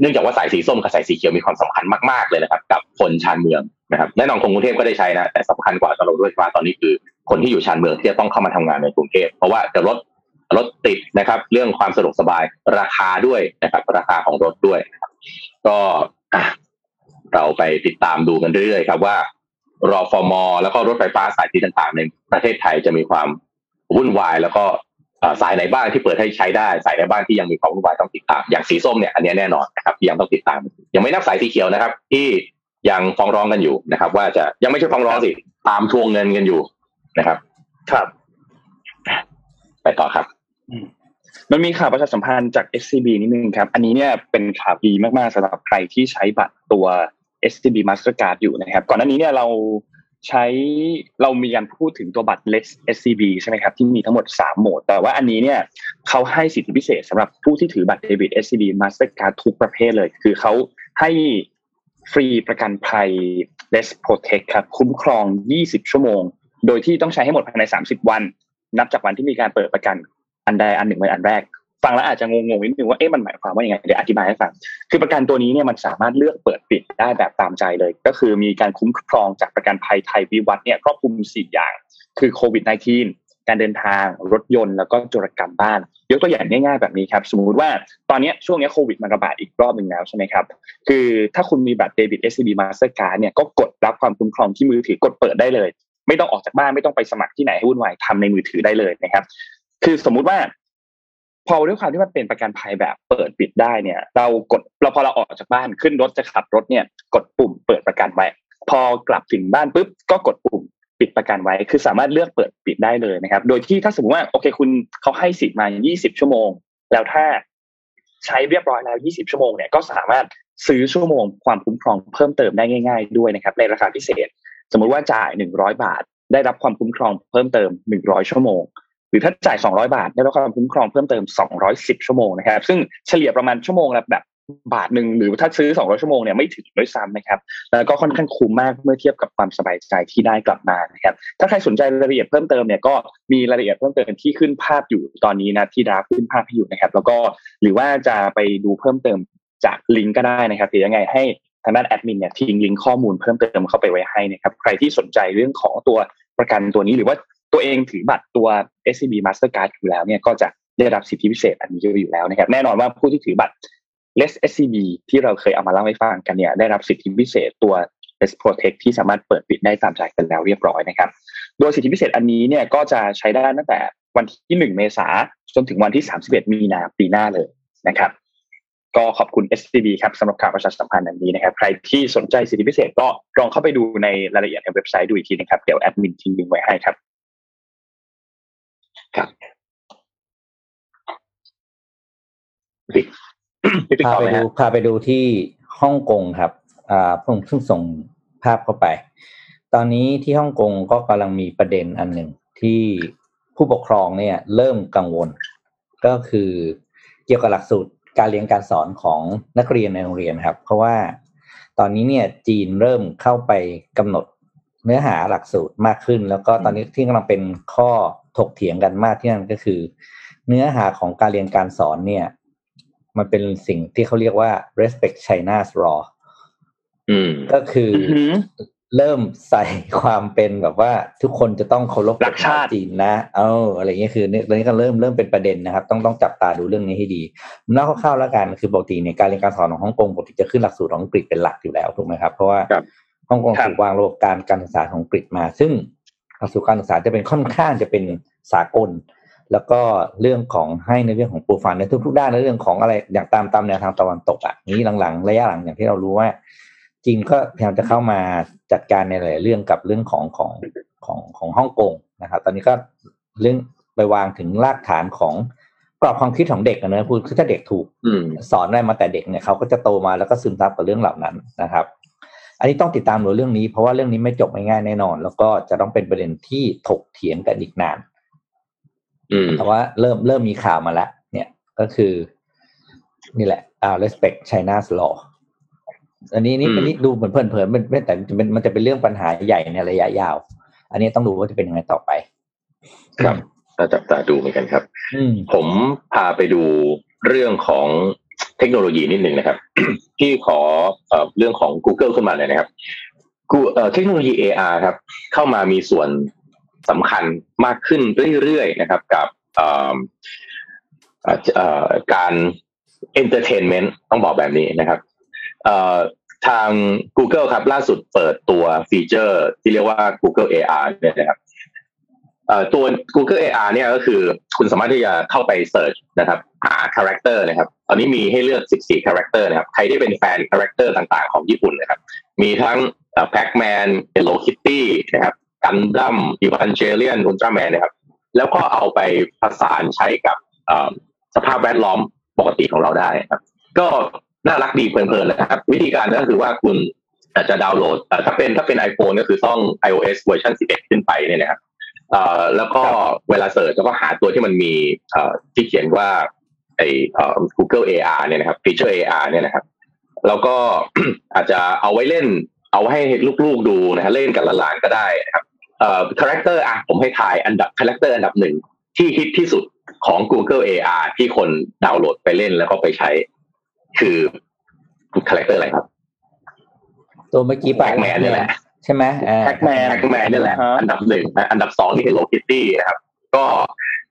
เนื่องจากว่าสายสีส้มกับสายสีเขียวมีความสำคัญมากๆเลยนะครับ กับคนชานเมืองนะครับแน่นอนคนกรุงเทพก็ได้ใช้นะแต่สำคัญกว่าตลอดด้วยว่าตอนนี้คือคนที่อยู่ชานเมืองที่จะต้องเข้ามาทำงานในกรุงเทพเพราะว่าจะลดรถติดนะครับ เรื่องความสะดวกสบายราคาด้วยนะครับ ราคาของรถด้วยก็เราไปติดตามดูกันเรื่อยๆครับว่ารอฟอร์มอแล้วก็รถไฟฟ้าสายสีต่างๆ ในประเทศไทยจะมีความวุ่นวายแล้วก็ สายไหนบ้างที่เปิดให้ใช้ได้ สายไหนบ้างที่ยังมีความวุ่นวายต้องติดตาม อย่างสีส้มเนี่ยอันนี้แน่นอนนะครับที่ยังต้องติดตาม ยังไม่นับสายสีเขียวนะครับ ที่ยังฟ้องร้องกันอยู่นะครับ ว่าจะยังไม่ใช่ฟ้องร้องสิตามทวงเงินกันอยู่นะครับ ครับ ไปต่อครับมันมีข่าวประชาสัมพันธ์จาก SCB นิดนึงครับ อันนี้เนี่ยเป็นข่าวดีมากๆสำหรับใครที่ใช้บัตรตัว SCB Mastercard อยู่นะครับ ก่อนหน้านี้เนี่ยเรา ใช้เรามีการพูดถึงตัวบัตร Lex SCB ใช่ไหมครับที่มีทั้งหมด 3 โหมด แต่ว่าอันนี้เนี่ยเขาให้สิทธิพิเศษสำหรับผู้ที่ถือบัตรเดบิต SCB Mastercard ทุกประเภทเลย คือเขาให้ฟรีประกันภัย Lex Protect ครับ คุ้มครอง 20 ชั่วโมง โดยที่ต้องใช้ให้หมดภายใน 30 วัน นับจากวันที่มีการเปิดประกันอันใดอันหนึ่งไว้อันแรก ฟังแล้วอาจจะงงๆนิดนึงว่าเอ๊ะมันหมายความว่ายังไงเดี๋ยวอธิบายให้ฟังคือประกันตัวนี้เนี่ยมันสามารถเลือกเปิดปิดได้แบบตามใจเลย ก็คือมีการคุ้มครองจากประกันภัยไทยวิวัฒน์เนี่ยครอบคลุมสี่อย่าง คือโควิด -19 การเดินทางรถยนต์แล้วก็จุรกรรมบ้าน ยกตัวอย่างง่ายๆแบบนี้ครับ สมมุติว่าตอนนี้ช่วงนี้โควิดมันระบาดอีกรอบหนึ่งแล้วใช่ไหมครับคือถ้าคุณมีบัตรเดบิต SCB Mastercard เนี่ยก็กดรับความคุ้มครองที่มือถือกดเปิดได้เลย ไม่ต้องออกจากบ้านไม่ต้องไปสมัครที่ไหนให้วุ่นวายทำในมือถือได้เลยนะครับคือสมมุติว่า พอด้วยความที่มันเป็นประกันภัยแบบเปิดปิดได้เนี่ย เรากดเราพอเราออกจากบ้านขึ้นรถจะขับรถเนี่ย กดปุ่มเปิดประกันไว้ พอกลับถึงบ้านปุ๊บก็กดปุ่มปิดประกันไว้ คือสามารถเลือกเปิดปิดได้เลยนะครับ โดยที่ถ้าสมมติว่าโอเคคุณเขาให้สิทธิ์มา 20 ชั่วโมง แล้วถ้าใช้เรียบร้อยแล้ว 20 ชั่วโมงเนี่ยก็สามารถซื้อชั่วโมงความคุ้มครองเพิ่มเติมได้ง่าย ๆ ด้วยนะครับ ในราคาพิเศษ สมมุติว่าจ่าย 100 บาท ได้รับความคุ้มครองเพิ่มเติม 100 ชั่วโมง หรือถ้าจ่าย 200 บาทได้รับความคุ้มครองเพิ่มเติม 210 ชั่วโมงนะครับ ซึ่งเฉลี่ยประมาณชั่วโมงละแบบบาทหนึ่งหรือถ้าซื้อ 200 ชั่วโมงเนี่ยไม่ถึงด้วยซ้ำนะครับ แล้วก็ค่อนข้างคุ้มมากเมื่อเทียบกับความสบายใจที่ได้กลับมานะครับ ถ้าใครสนใจรายละเอียดเพิ่มเติมเนี่ยก็มีรายละเอียดเพิ่มเติมที่ขึ้นภาพอยู่ตอนนี้นะที่ดาขึ้นภาพให้อยู่นะครับ แล้วก็หรือว่าจะไปดูเพิ่มเติมจากลิงก์ก็ได้นะครับหรือยังไงให้ทางด้านแอดมินเนี่ยทิ้งลิงก์ข้อมูลเพิ่มเติมเข้าไปไว้ให้นะครับ ใครที่สนใจเรื่องของตัวประกันตัวนี้หรือว่า ตัวเองถือบัตรตัว SCB Mastercard อยู่แล้วเนี่ยก็จะได้รับสิทธิพิเศษอันนี้อยู่แล้วนะครับ แน่นอนว่าผู้ที่ถือบัตร Less SCB ที่เราเคยเอามาเล่าให้ฟังกันเนี่ยได้รับสิทธิพิเศษตัว Less Protect ที่สามารถเปิดปิดได้ตามใจกันแล้วเรียบร้อยนะครับ โดยสิทธิพิเศษอันนี้เนี่ยก็จะใช้ได้ตั้งแต่วันที่ 1 เมษาจนถึงวันที่ 31 มีนาปีหน้าเลยนะครับ ก็ขอบคุณ SCB ครับสำหรับข่าวประชาสัมพันธ์อันนี้นะครับ ใครที่สนใจสิทธิพิเศษก็ลองเข้าไปดูในรายละเอียดในเว็บไซต์ดูอีกทีนะครับ เดี๋ยวแอดมินทิ้งลิงก์ไว้ให้ครับ ครับพาไปดูพาไปดูที่ฮ่องกงครับอ่าผมเพิ่งส่งภาพเข้าไป ตอนนี้ที่ฮ่องกงก็กำลังมีประเด็นอันหนึ่งที่ผู้ปกครองเนี่ย เริ่มกังวล ก็คือเกี่ยวกับหลักสูตรการเรียนการสอนของนักเรียนในโรงเรียนครับ เพราะว่าตอนนี้เนี่ยจีนเริ่มเข้าไปกำหนดเนื้อหาหลักสูตรมากขึ้น แล้วก็ตอนนี้ที่กำลังเป็นข้อ ถกเถียงกันมากที่นั่นก็คือ เนื้อหาของการเรียนการสอนเนี่ย มันเป็นสิ่งที่เขาเรียกว่า respect China's law ก็คือเริ่มใส่ความเป็นแบบว่าทุกคนจะต้องเคารพหลักชาติจีนนะเอออะไรเงี้ยคือตอนนี้ก็เริ่มเริ่มเป็นประเด็นนะครับ ต้องต้องจับตาดูเรื่องนี้ให้ดีเล่าคร่าวๆแล้วกันคือปกติในการเรียนการสอนของฮ่องกงปกติจะขึ้นหลักสูตรของอังกฤษเป็นหลักอยู่แล้วถูกไหมครับ เพราะว่าฮ่องกงถูกวางระบบการการศึกษาของอังกฤษมา ซึ่ง หลักสูตรการศึกษาจะเป็นค่อนข้างจะเป็นสากล แล้วก็เรื่องของให้ในเรื่องของปูฟันในทุกๆด้านในเรื่องของอะไรอย่างตามตามแนวทางตะวันตกอะนี้หลังๆระยะหลังอย่างที่เรารู้ว่าจีนก็พยายามจะเข้ามาจัดการในหลายเรื่องกับเรื่องของของของของฮ่องกงนะครับ ตอนนี้ก็เรื่องไปวางถึงรากฐานของกรอบความคิดของเด็กนะพูดคือถ้าเด็กถูกสอนได้มาแต่เด็กเนี่ยเขาก็จะโตมาแล้วก็ซึมซับกับเรื่องเหล่านั้นนะครับ อันนี้ต้องติดตามดูเรื่องนี้ เพราะว่าเรื่องนี้ไม่จบไม่ง่ายแน่นอน แล้วก็จะต้องเป็นประเด็นที่ถกเถียงกันอีกนานแต่ว่าเริ่มเริ่มมีข่าวมาแล้วเนี่ยก็คือ นี่แหละอ่า respect China's law อันนี้นี่เป็นนี่ดูเหมือนเพลินๆมันแต่มันจะเป็นเรื่องปัญหาใหญ่ในระยะยาว อันนี้ต้องดูว่าจะเป็นยังไงต่อไป ครับเราจับตาดูเหมือนกันครับ ผมพาไปดูเรื่องของ เทคโนโลยีนิดหนึ่งนะครับ ที่ขอเรื่องของ Google ขึ้นมาเลยนะครับเทคโนโลยี AR ครับ เข้ามามีส่วนสำคัญมากขึ้นเรื่อยๆนะครับ กับการ entertainment ต้องบอกแบบนี้นะครับทาง Google ครับล่าสุดเปิดตัวfeature ที่เรียกว่า Google AR เนี่ยนะครับ ตัว Google AR เนี่ยก็คือคุณสามารถที่จะเข้าไป search นะครับหา character นะครับตอนนี้มีให้เลือก 14 character นะครับใครที่เป็นแฟน character ต่างๆของญี่ปุ่นนะครับมีทั้ง Pac-Man Hello Kitty นะครับกันดั้มอีวานเกเลียนอุลตร้าแมนนะครับแล้วก็เอาไปผสานใช้กับสภาพแวดล้อมปกติของเราได้ครับ ก็น่ารักดีเพลินๆเลยครับ วิธีการก็คือว่าคุณอาจจะดาวน์โหลดถ้าเป็นถ้าเป็น iPhone ก็คือต้อง iOS version 11 ขึ้นไปเนี่ยนะครับ แล้วก็เวลา search ก็หาตัวที่มันมีที่เขียนว่าไอ้ Google AR เนี่ยนะครับฟีเจอร์ AR เนี่ยนะครับ แล้วก็อาจจะเอาไว้เล่น เอาให้ลูกๆดูนะฮะเล่นกับหลานๆก็ได้นะครับเอ่อ character อะผมให้ทายอันดับ character อันดับหนึ่งที่ฮิตที่สุดของ Google AR ที่คนดาวน์โหลดไปเล่นแล้วก็ไปใช้ คือ character อะไรครับ ตัวเมื่อกี้ปะ Pac-Man นี่แหละ ใช่ไหมอ่า Pac-Man Pac-Man นี่แหละฮะอันดับหนึ่งนะอันดับสองนี่คือ Hello Kitty นะครับ ก็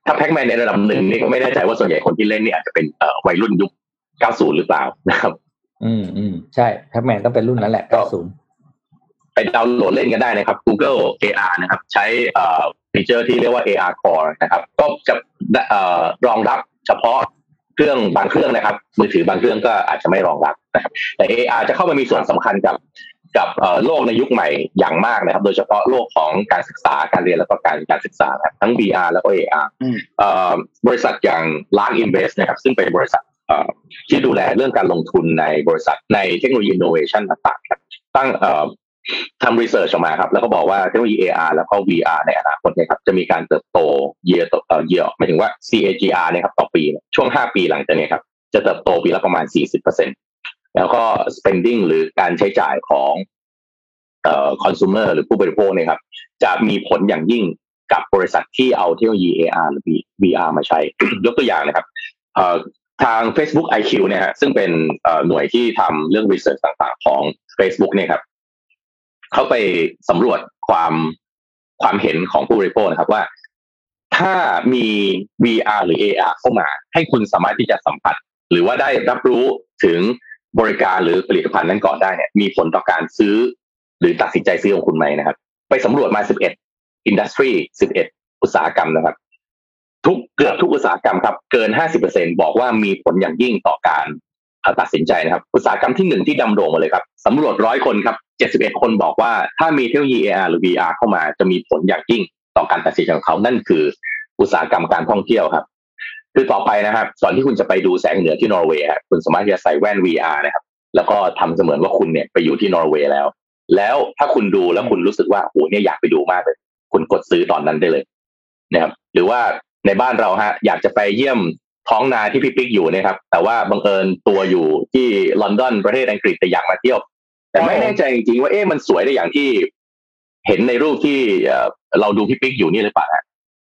ถ้า Pac-Man ในระดับหนึ่งนี่ก็ไม่แน่ใจว่าส่วนใหญ่คนที่เล่นนี่อาจจะเป็นเอ่อวัยรุ่นยุค 90 หรือเปล่านะครับ อืมอืมใช่ Pac-Man ต้องเป็นรุ่นนั้นแหละก็90 ไปดาวน์โหลดเล่นกันได้นะครับ Google AR นะครับ ใช้เอ่อฟีเจอร์ที่เรียกว่า AR Core นะครับ ก็จะเอ่อรองรับเฉพาะเครื่องบางเครื่องนะครับ มือถือบางเครื่องก็อาจจะไม่รองรับนะครับแต่ AR จะเข้ามามีส่วนสำคัญกับ กับเอ่อโลกในยุคใหม่อย่างมากนะครับ โดยเฉพาะโลกของการศึกษาการเรียนแล้วก็การการศึกษานะครับทั้ง VR แล้วก็ AR อืมเอ่อบริษัทอย่าง Lark Invest นะครับ ซึ่งเป็นบริษัทเอ่อที่ดูแลเรื่องการลงทุนในบริษัทในเทคโนโลยี innovation ต่างๆครับตั้งเอ่อทำรีเสิร์ชออกมาครับ แล้วก็บอกว่าเทคโนโลยี AR แล้วก็ VR ในอนาคตเนี่ยครับจะมีการเติบโต year ต่อเอ่อ year หมายถึงว่า CAGR เนี่ยครับต่อปีเนี่ยช่วง 5 ปีหลังจากเนี้ครับจะเติบโตปีละประมาณ 40% แล้วก็ spending หรือการใช้จ่ายของเอ่อ consumer หรือผู้บริโภคเนี่ยครับ จะมีผลอย่างยิ่งกับบริษัทที่เอาเทคโนโลยี AR หรือ VR มาใช้ ยกตัวอย่างนะครับเอ่อทาง Facebook IQ เนี่ยฮะซึ่งเป็นเอ่อหน่วยที่ทำเรื่อง research ต่างๆ ของ Facebook เนี่ยครับเขาไปสำรวจความความเห็นของผู้บริโภคนะครับว่า ถ้ามี VR หรือ AR เข้ามา ให้คุณสามารถที่จะสัมผัส หรือว่าได้รับรู้ถึง บริการหรือผลิตภัณฑ์นั้นก่อนได้เนี่ยมีผลต่อการซื้อ หรือตัดสินใจซื้อของคุณไหมนะครับ ไปสำรวจมา 11 อินดัสทรี 11 อุตสาหกรรมนะครับ ทุกเกือบทุกอุตสาหกรรมครับ เกิน 50%บอกว่ามีผลอย่างยิ่งต่อการตัดสินใจนะครับ อุตสาหกรรมที่หนึ่งที่ดำโด่งมาเลยครับสำรวจร้อยคนครับ 71 คนบอกว่าถ้ามีเทคโนโลยี AR หรือ VR เข้ามาจะมีผลอย่างยิ่งต่อการตัดสินใจของเขา นั่นคือ อุตสาหกรรมการท่องเที่ยวครับ คือต่อไปนะครับก่อนที่คุณจะไปดูแสงเหนือที่นอร์เวย์ครับคุณสามารถที่จะใส่แว่น VR นะครับ แล้วก็ทำเสมือนว่าคุณเนี่ยไปอยู่ที่นอร์เวย์แล้ว แล้วถ้าคุณดูแล้วคุณรู้สึกว่าโอ้เนี่ยอยากไปดูมากเลย คุณกดซื้อตอนนั้นได้เลยนะครับหรือว่าในบ้านเราฮะ อยากจะไปเยี่ยมท้องนาที่พี่ปิ๊กอยู่นะครับ แต่ว่าบังเอิญตัวอยู่ที่ลอนดอนประเทศอังกฤษแต่อยากมาเที่ยว แต่ไม่แน่ใจจริงๆว่าเอ๊ะมันสวยได้อย่างที่ เห็นในรูปที่เอ่อเราดูพี่ปิ๊กอยู่นี่หรือเปล่าฮะ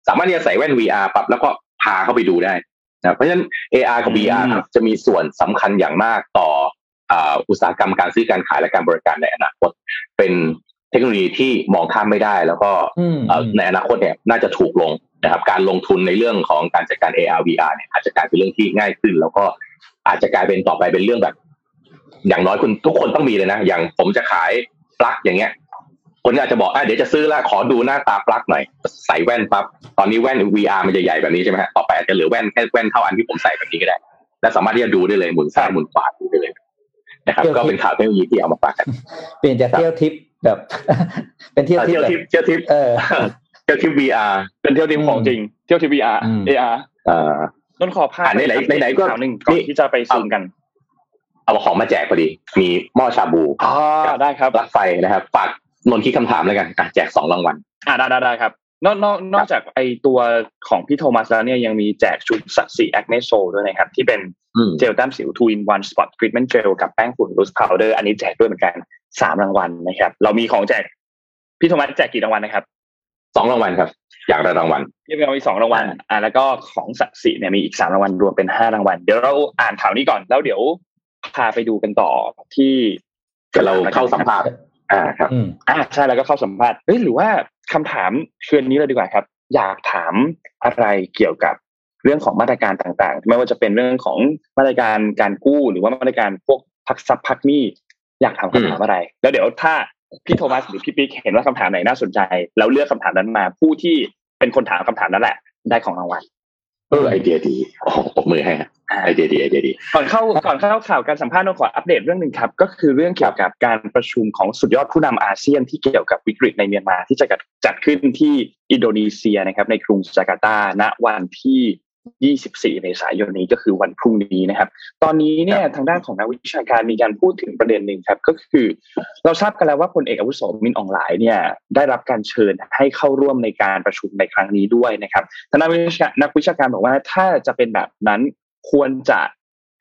สามารถที่จะใส่แว่น VR ปรับแล้วก็ พาเข้าไปดูได้นะเพราะฉะนั้น AR กับ VR ครับจะมีส่วนสำคัญอย่างมากต่ออ่าอุตสาหกรรมการซื้อการขายและการบริการในอนาคต เป็นเทคโนโลยีที่มองข้ามไม่ได้ แล้วก็อืมเอ่อในอนาคตเนี่ยน่าจะถูกลงนะครับ การลงทุนในเรื่องของการจัดการ AR VR เนี่ยอาจจะกลายเป็นเรื่องที่ง่ายขึ้น แล้วก็อาจจะกลายเป็นต่อไปเป็นเรื่องแบบ อย่างน้อยคุณทุกคนต้องมีเลยนะ อย่างผมจะขายปลั๊กอย่างเงี้ย คนก็อาจจะบอกอะเดี๋ยวจะซื้อแล้วขอดูหน้าตาปลั๊กหน่อย ใส่แว่นปั๊บตอนนี้แว่น VR มันจะใหญ่แบบนี้ใช่ไหมฮะต่อไปอาจจะเหลือแว่นแค่แว่นเท่าอันที่ผมใส่แบบนี้ก็ได้ และสามารถที่จะดูได้เลยหมุนซ้ายหมุนขวาดูได้เลยนะครับ ก็เป็นข่าวเทคโนโลยีที่เอามาฝากกันเปลี่ยนจากเที่ยวทิปแบบ เป็นเที่ยวทิปเที่ยวแบบทิปเที่ยวทิปเออเที่ยวทิป VR เป็นเที่ยวทิปของจริง เที่ยวทิป VR อืม AR เอ่อต้นขอพาดอะไหนๆไหนๆก็ข่าวหนึ่งก่อนนี่ที่จะไปซูมกันเอาของมาแจกพอดี มีหม้อชาบูอ่าได้ครับปลั๊กไฟนะครับ ฝาก นนท์คิดคำถามแล้วกันอะแจกสองรางวัลอ่าได้ได้ได้ครับ นอกนอกนอกจากไอตัวของพี่โทมัสแล้วเนี่ยยังมีแจกชุดสัตว์สีแอคเนโซด้วยนะครับ ที่เป็นอืมเจลแต้มสิว2 in 1 spot treatment gel กับแป้งฝุ่น loose powder อันนี้แจกด้วยเหมือนกันสามรางวัลนะครับ เรามีของแจกพี่โทมัสแจกกี่รางวัลนะครับสองรางวัลครับ อย่างละรางวัลพี่เรามีสองรางวัลอ่าแล้วก็ของสัตว์สีเนี่ยมีอีกสามรางวัลรวมเป็นห้ารางวัลเดี๋ยวเราอ่านข่าวนี้ก่อนแล้วเดี๋ยวพาไปดูกันต่อที่เดี๋ยวเราเข้าสัมภาษณ์ อ่าครับอืมอ่าใช่แล้วก็เข้าสัมภาษณ์เฮ้ยหรือว่าคำถามเคืนนี้เลยดีกว่าครับ อยากถามอะไรเกี่ยวกับเรื่องของมาตรการต่างๆ ไม่ว่าจะเป็นเรื่องของมาตรการการกู้หรือว่ามาตรการพวกพักทรัพย์พักหนี้อยากถามคำถามอะไร แล้วเดี๋ยวถ้าพี่โทมัสหรือพี่ปิ๊กเห็นว่าคำถามไหนน่าสนใจ แล้วเลือกคำถามนั้นมา ผู้ที่เป็นคนถามคำถามนั้นแหละ ได้ของรางวัล เออไอเดียดีโอ้ปรบมือให้ฮะไอเดียดีไอเดียดี ก่อนเข้าก่อนเข้าข่าวการสัมภาษณ์ต้องขออัปเดตเรื่องหนึ่งครับ ก็คือเรื่องเกี่ยวกับการประชุมของสุดยอดผู้นำอาเซียนที่เกี่ยวกับวิกฤตในเมียนมาที่จะจัดขึ้นที่อินโดนีเซียนะครับในกรุงจาการ์ตาณวันที่ 24 เมษายนนี้ก็คือวันพรุ่งนี้นะครับ ตอนนี้เนี่ยทางด้านของนักวิชาการมีการพูดถึงประเด็นหนึ่งครับ ก็คือ เราทราบกันแล้วว่าพลเอกอาวุโสมินอองหลายเนี่ยได้รับการเชิญให้เข้าร่วมในการประชุมในครั้งนี้ด้วยนะครับทางนักวิชานักวิชาการบอกว่าถ้าจะเป็นแบบนั้นควรจะ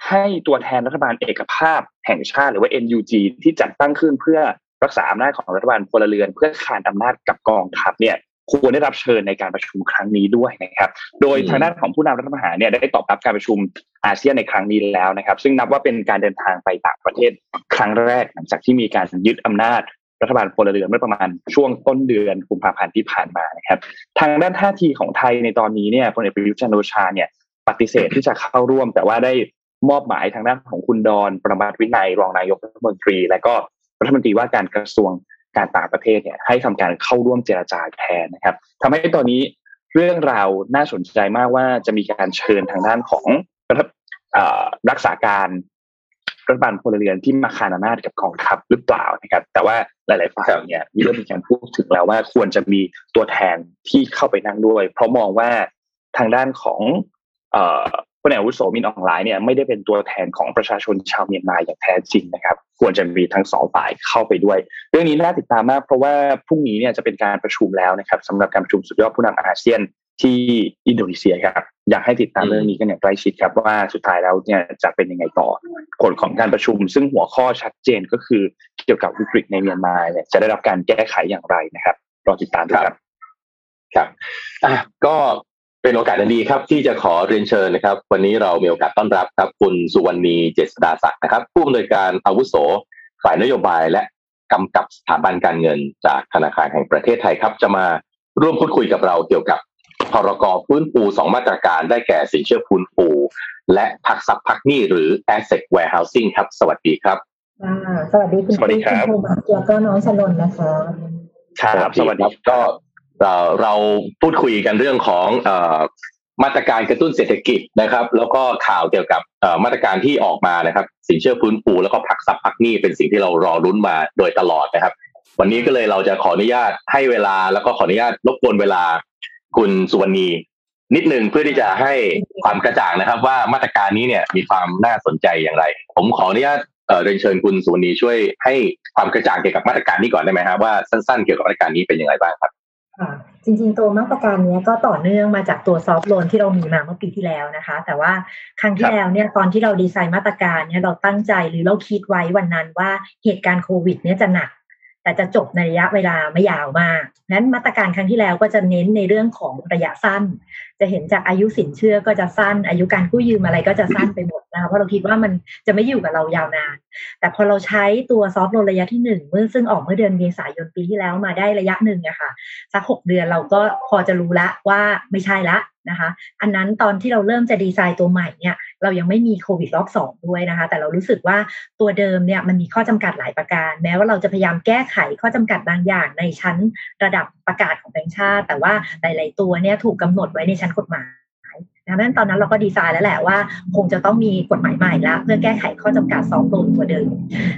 ให้ตัวแทนรัฐบาลเอกภาพแห่งชาติหรือว่า NUG ที่จัดตั้งขึ้นเพื่อรักษาอำนาจของรัฐบาลพลเรือน เพื่อขานอำนาจกับกองทัพเนี่ย ควรได้รับเชิญในการประชุมครั้งนี้ด้วยนะครับ โดยทางด้านของผู้นำรัฐประหารเนี่ยได้ตอบรับการประชุมอาเซียนในครั้งนี้แล้วนะครับ ซึ่งนับว่าเป็นการเดินทางไปต่างประเทศครั้งแรกหลังจากที่มีการยึดอำนาจรัฐบาลพลเรือนเมื่อประมาณช่วงต้นเดือนกุมภาพันธ์ที่ผ่านมานะครับ ทางด้านท่าทีของไทยในตอนนี้เนี่ยพลเอกประยุทธ์จันโอชาเนี่ยปฏิเสธที่จะเข้าร่วม แต่ว่าได้มอบหมายทางด้านของคุณดอนประมาทวินัยรองนายกรัฐมนตรี และก็รัฐมนตรีว่าการกระทรวง การต่างประเทศเนี่ยให้ทำการเข้าร่วมเจรจาแทนนะครับทำให้ตอนนี้เรื่องราวน่าสนใจมากว่าจะมีการเชิญทางด้านของรักษาการรัฐบาลพลเรือนที่มาคานอำนาจกับกองทัพหรือเปล่านะครับ แต่ว่าหลาย ๆ ฝ่ายเนี่ยมีเริ่มมีการพูดถึงแล้วว่าควรจะมีตัวแทนที่เข้าไปนั่งด้วย เพราะมองว่าทางด้านของ พลเอกอาวุโสมินอ่องหล่ายเนี่ยไม่ได้เป็นตัวแทนของประชาชนชาวเมียนมาอย่างแท้จริงนะครับควรจะมีทั้งสองฝ่ายเข้าไปด้วย เรื่องนี้น่าติดตามมากเพราะว่าพรุ่งนี้เนี่ยจะเป็นการประชุมแล้วนะครับสำหรับการประชุมสุดยอดผู้นำอาเซียนที่อินโดนีเซียครับอยากให้ติดตามเรื่องนี้กันอย่างใกล้ชิดครับว่าสุดท้ายแล้วเนี่ยจะเป็นยังไงต่อผลของการประชุม ซึ่งหัวข้อชัดเจนก็คือเกี่ยวกับวิกฤตในเมียนมาเนี่ยจะได้รับการแก้ไขอย่างไรนะครับรอติดตามดูครับครับอะก็ เป็นโอกาสดีครับ ที่จะขอเรียนเชิญนะครับ วันนี้เรามีโอกาสต้อนรับครับ คุณสุวรรณีเจษดาศักดิ์นะครับ ผู้อำนวยการอาวุโส ฝ่ายนโยบายและกำกับสถาบันการเงินจากธนาคารแห่งประเทศไทยครับ จะมาร่วมพูดคุยกับเราเกี่ยวกับพรกฟื้นฟูสองมาตรการได้แก่สินเชื่อฟื้นฟูและพักซับพักหนี้หรือ asset warehousing ครับ สวัสดีครับสวัสดีคุณพี่คุณโทมัสแล้วก็น้องชนนนะคะครับสวัสดีก็ เราพูดคุยกันเรื่องของมาตรการกระตุ้นเศรษฐกิจนะครับ แล้วก็ข่าวเกี่ยวกับมาตรการที่ออกมานะครับ สินเชื่อฟื้นฟูแล้วก็พักซับพักหนี้เป็นสิ่งที่เรารอรุ้นมาโดยตลอดนะครับ วันนี้ก็เลยเราจะขออนุญาตให้เวลาแล้วก็ขออนุญาตรบกวนเวลาคุณสุวรรณีนิดหนึ่งเพื่อที่จะให้ความกระจ่างนะครับ ว่ามาตรการนี้เนี่ยมีความน่าสนใจอย่างไร ผมขออนุญาตเรียนเชิญคุณสุวรรณีช่วยให้ความกระจ่างเกี่ยวกับมาตรการนี้ก่อนได้ไหมครับว่าสั้นๆเกี่ยวกับมาตรการนี้เป็นอยังไงบ้างครับ จริงๆตัวมาตรการนี้ก็ต่อเนื่องมาจากตัวซอฟท์โลนที่เรามีมาเมื่อปีที่แล้วนะคะ แต่ว่าครั้งที่แล้วเนี่ยตอนที่เราดีไซน์มาตรการเนี่ยเราตั้งใจหรือเราคิดไว้วันนั้นว่าเหตุการณ์โควิด เนี่ยจะหนัก แต่จะจบในระยะเวลาไม่ยาวมากนั้นมาตรการครั้งที่แล้วก็จะเน้นในเรื่องของระยะสั้น จะเห็นจากอายุสินเชื่อก็จะสั้น อายุการกู้ยืมอะไรก็จะสั้นไปหมด นะคะเพราะเราคิดว่ามันจะไม่อยู่กับเรายาวนาน แต่พอเราใช้ตัวซอฟต์โลนระยะที่หนึ่งเมื่อซึ่งออกเมื่อเดือนเมษายนปีที่แล้วมาได้ระยะหนึ่งอะค่ะสักหกเดือนเราก็พอจะรู้ละว่าไม่ใช่ละนะคะ อันนั้นตอนที่เราเริ่มจะดีไซน์ตัวใหม่เนี่ยเรายังไม่มีโควิดรอบสองด้วยนะคะ แต่เรารู้สึกว่าตัวเดิมเนี่ยมันมีข้อจำกัดหลายประการ แม้ว่าเราจะพยายามแก้ไขข้อจำกัดบางอย่างในชั้นระดับประกาศของแบงค์ชาติ แต่ว่าหลาย ๆ ตัวเนี่ยถูกกาหนดไว้ในชั้นกฎหมาย ดังนั้นตอนนั้นเราก็ดีไซน์แล้วแหละว่า คงจะต้องมีกฎหมายใหม่แล้วเพื่อแก้ไขข้อจำกัดสองตัวตัวเดิม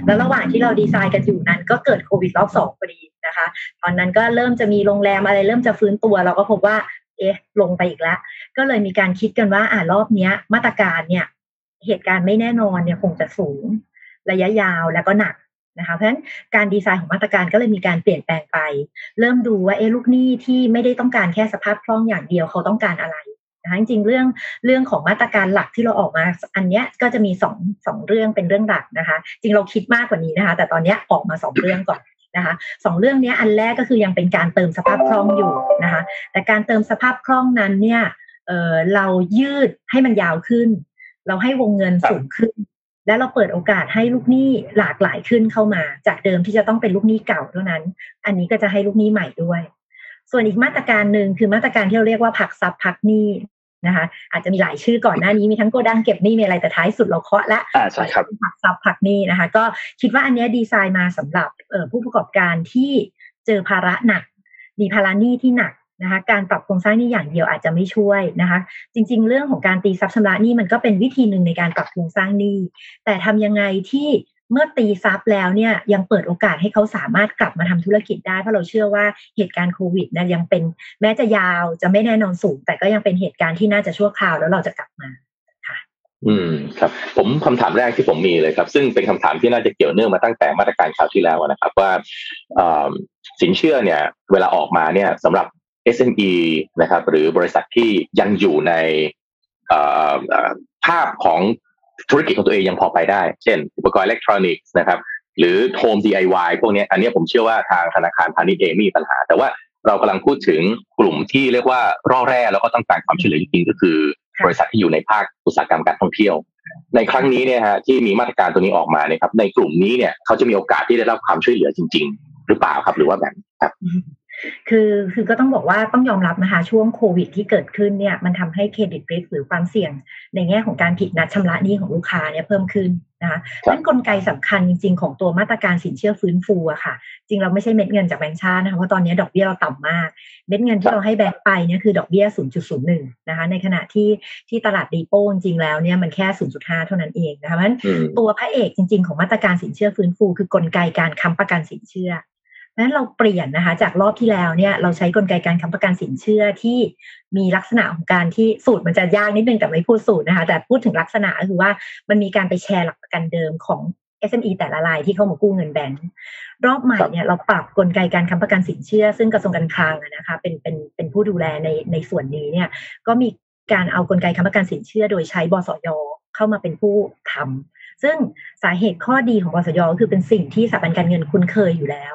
แล้วระหว่างที่เราดีไซน์กันอยู่นั้น ก็เกิดโควิดรอบสองพอดีนะคะ ตอนนั้นก็เริ่มจะมีโรงแรมอะไรเริ่มจะฟื้นตัว เราก็พบว่า เอ๊ะ ลงไปอีกแล้ว ก็เลยมีการคิดกันว่าอ่ารอบเนี้ย มาตรการเนี่ย เหตุการณ์ไม่แน่นอนเนี่ยคงจะสูง ระยะยาวแล้วก็หนักนะคะเพราะฉะนั้นการดีไซน์ของมาตรการก็เลยมีการเปลี่ยนแปลงไป เริ่มดูว่าเอ๊ะลูกหนี้ที่ไม่ได้ต้องการแค่สภาพคล่องอย่างเดียวเขาต้องการอะไร นะคะจริงๆเรื่องเรื่องของมาตรการหลักที่เราออกมา อันเนี้ยก็จะมีสองสองเรื่องเป็นเรื่องหลักนะคะ จริงเราคิดมากกว่านี้นะคะ แต่ตอนนี้ออกมาสองเรื่องก่อนนะคะสองเรื่องนี้อันแรกก็คือยังเป็นการเติมสภาพคล่องอยู่นะคะแต่การเติมสภาพคล่องนั้นเนี่ยเเรายืดให้มันยาวขึ้น เราให้วงเงินสูงขึ้น และเราเปิดโอกาสให้ลูกหนี้หลากหลายขึ้นเข้ามา จากเดิมที่จะต้องเป็นลูกหนี้เก่าเท่านั้น อันนี้ก็จะให้ลูกหนี้ใหม่ด้วย ส่วนอีกมาตรการหนึ่งคือมาตรการที่เราเรียกว่าผักซับพักหนี้นะคะ อาจจะมีหลายชื่อก่อนหน้านี้มีทั้งโกดังเก็บหนี้มีอะไรแต่ท้ายสุดเราเคาะละใช่ครับผักซับผักหนี้นะคะ ก็คิดว่าอันนี้ดีไซน์มาสำหรับผู้ประกอบการที่เจอภาระหนัก มีภาระหนี้ที่หนักนะคะการปรับโครงสร้างนี้อย่างเดียวอาจจะไม่ช่วยนะคะ จริง ๆ เรื่องของการตีซับชำระหนี้มันก็เป็นวิธีหนึ่งในการปรับโครงสร้างหนี้แต่ทำยังไงที่ เมื่อตีซับแล้วเนี่ยยังเปิดโอกาสให้เขาสามารถกลับมาทำธุรกิจได้เพราะเราเชื่อว่าเหตุการณ์โควิดนะยังเป็นแม้จะยาวจะไม่แน่นอนสูง แต่ก็ยังเป็นเหตุการณ์ที่น่าจะชั่วคราวแล้วเราจะกลับมาค่ะอืมครับผมคำถามแรกที่ผมมีเลยครับ ซึ่งเป็นคำถามที่น่าจะเกี่ยวเนื่องมาตั้งแต่มาตรการข่าวที่แล้วนะครับ ว่าสินเชื่อเนี่ย เวลาออกมาเนี่ยสำหรับ SME นะครับ หรือบริษัทที่ยังอยู่ในภาพของ ธุรกิจของตัวเองยังพอไปได้ เช่น อุปกรณ์อิเล็กทรอนิกส์นะครับหรือโฮม DIY พวกนี้อันนี้ผมเชื่อว่าทางธนาคารพาณิชย์เองมีปัญหา แต่ว่าเรากำลังพูดถึงกลุ่มที่เรียกว่าร่อแร่แล้วก็ต้องการความช่วยเหลือจริงๆก็คือ บริษัทที่อยู่ในภาคอุตสาหกรรมการท่องเที่ยว ในครั้งนี้เนี่ยฮะที่มีมาตรการตัวนี้ออกมาเนี่ยครับในกลุ่มนี้เนี่ยเขาจะมีโอกาสที่ได้รับความช่วยเหลือจริง ๆ หรือเปล่าครับหรือว่าแบบครับ คือคือก็ต้องบอกว่าต้องยอมรับนะคะช่วงโควิดที่เกิดขึ้นเนี่ยมันทำให้เครดิตริสหรือความเสี่ยง ในแง่ของการผิดนัดชำระหนี้ของลูกค้าเนี่ยเพิ่มขึ้นนะคะนั่นกลไกสำคัญจริง ๆ ของตัวมาตรการสินเชื่อฟื้นฟูอะค่ะ จริงเราไม่ใช่เม็ดเงินจากแบงก์ชาตินะคะเพราะตอนนี้ดอกเบี้ยเราต่ำมาก เม็ดเงินที่เราให้แบงก์ไปเนี่ยคือดอกเบี้ย 0.01 นะคะ ในขณะที่ที่ตลาดดีโป้จริงแล้วเนี่ยมันแค่ 0.5 เท่านั้นเองนะคะเพราะฉะนั้นตัวพระเอกจริง ๆ ของมาตรการสินเชื่อฟื้นฟู คือกลไกการค้ำประกันสินเชื่อ นั้นเราเปลี่ยนนะคะ จากรอบที่แล้วเนี่ยเราใช้กลไกการค้ำประกันสินเชื่อที่มีลักษณะของการที่สูตรมันจะยากนิดนึงแต่ไม่พูดสูตรนะคะ แต่พูดถึงลักษณะก็คือว่ามันมีการไปแชร์หลักประกันเดิมของ SME แต่ละรายที่เข้ามากู้เงินแบงก์รอบใหม่เนี่ยเราปรับกลไกการค้ำประกันสินเชื่อ ซึ่งกระทรวงการคลังนะคะเป็นเป็นเป็นผู้ดูแลในในส่วนนี้เนี่ยก็มีการเอากลไกค้ำประกันสินเชื่อ โดยใช้บสยเข้ามาเป็นผู้ทำซึ่งสาเหตุข้อดีของบสยก็คือเป็นสิ่งที่สถาบันการเงินคุ้นเคยอยู่แล้ว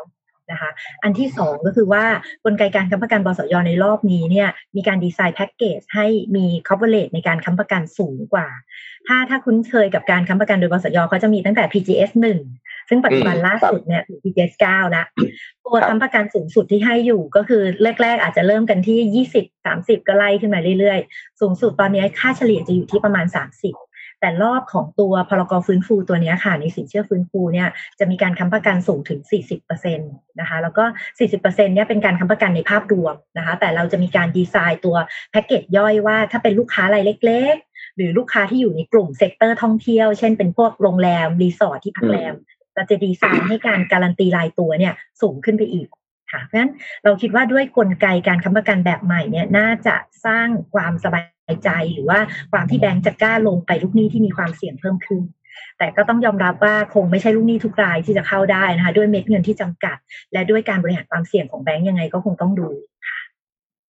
นะคะ อันที่สองก็คือว่ากลไกการค้ำประกันบสยในรอบนี้เนี่ยมีการดีไซน์แพ็กเกจให้มี coverage ในการค้ำประกันสูงกว่า ถ้าถ้าคุ้นเคยกับการค้ำประกันโดยบสยเขาจะมีตั้งแต่ PGS 1 ซึ่งปัจจุบันล่าสุดเนี่ยถึง PGS 9แล้วตัวค้ำประกันสูงสุดที่ให้อยู่ก็คือแรก ๆ อาจจะเริ่มกันที่ 20 30 ก็ไล่ขึ้นมาเรื่อยๆ สูงสุดตอนนี้ค่าเฉลี่ยจะอยู่ที่ประมาณ 30 แต่รอบของตัวพลกรฟื้นฟูตัวนี้ค่ะ ในสินเชื่อฟื้นฟูเนี่ยจะมีการค้ำประกันสูงถึง 40%นะคะแล้วก็ 40%เนี่ยเป็นการค้ำประกันในภาพรวมนะคะแต่เราจะมีการดีไซน์ตัวแพ็กเกจย่อยว่าถ้าเป็นลูกค้ารายเล็กๆ หรือลูกค้าที่อยู่ในกลุ่ม sector ท่องเที่ยว เช่นเป็นพวกโรงแรม รีสอร์ทที่พักแรมเราจะดีไซน์ให้การการันตีรายตัวเนี่ยสูงขึ้นไปอีกค่ะเพราะฉะนั้นเราคิดว่าด้วยกลไกการค้ำประกันแบบใหม่เนี่ยน่าจะสร้างความสบาย ใจหรือว่าความที่แบงก์จะกล้าลงไปลูกหนี้ที่มีความเสี่ยงเพิ่มขึ้น แต่ก็ต้องยอมรับว่าคงไม่ใช่ลูกหนี้ทุกรายที่จะเข้าได้นะคะด้วยเม็ดเงินที่จำกัด และด้วยการบริหารความเสี่ยงของแบงก์ยังไงก็คงต้องดู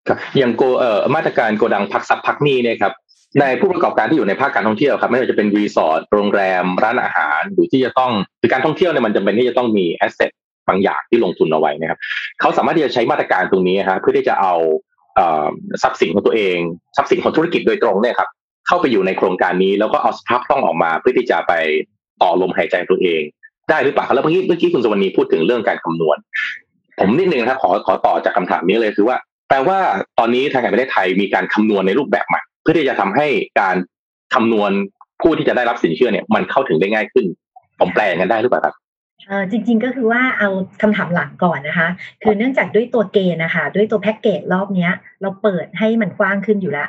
ครับอย่างโกเอ่อมาตรการโกดังพักทรัพย์พักหนี้เนี่ยครับในผู้ประกอบการที่อยู่ในภาคการท่องเที่ยวครับไม่ว่าจะเป็นรีสอร์ทโรงแรม ร้านอาหารหรือที่จะต้องคือการท่องเที่ยวเนี่ยมันจำเป็นที่จะต้องมี asset บางอย่างที่ลงทุนเอาไว้นะครับเขาสามารถที่จะใช้มาตรการตรงนี้ครับเพื่อที่จะเอา ทรัพย์สินของตัวเองทรัพย์สินของธุรกิจโดยตรงเนี่ยครับเข้าไปอยู่ในโครงการนี้แล้วก็เอาสภาพคล่องออกมาเพื่อที่จะไปต่อลมหายใจตัวเอง ได้หรือเปล่าแล้วเมื่อกี้เมื่อกี้คุณสวนีพูดถึงเรื่องการคำนวณ ผมนิดนึงครับขอขอต่อจากคำถามนี้เลยคือว่า แปลว่าตอนนี้ทางการประเทศไทยมีการคำนวณในรูปแบบใหม่เพื่อที่จะทำให้การคำนวณผู้ที่จะได้รับสินเชื่อเนี่ย มันเข้าถึงได้ง่ายขึ้น ผมแปลงกันได้หรือเปล่าครับ จริงๆก็คือว่าเอาคำถามหลังก่อนนะคะ คือเนื่องจากด้วยตัวเกณฑ์นะคะ ด้วยตัวแพ็กเกจรอบเนี้ย เราเปิดให้มันกว้างขึ้นอยู่ละ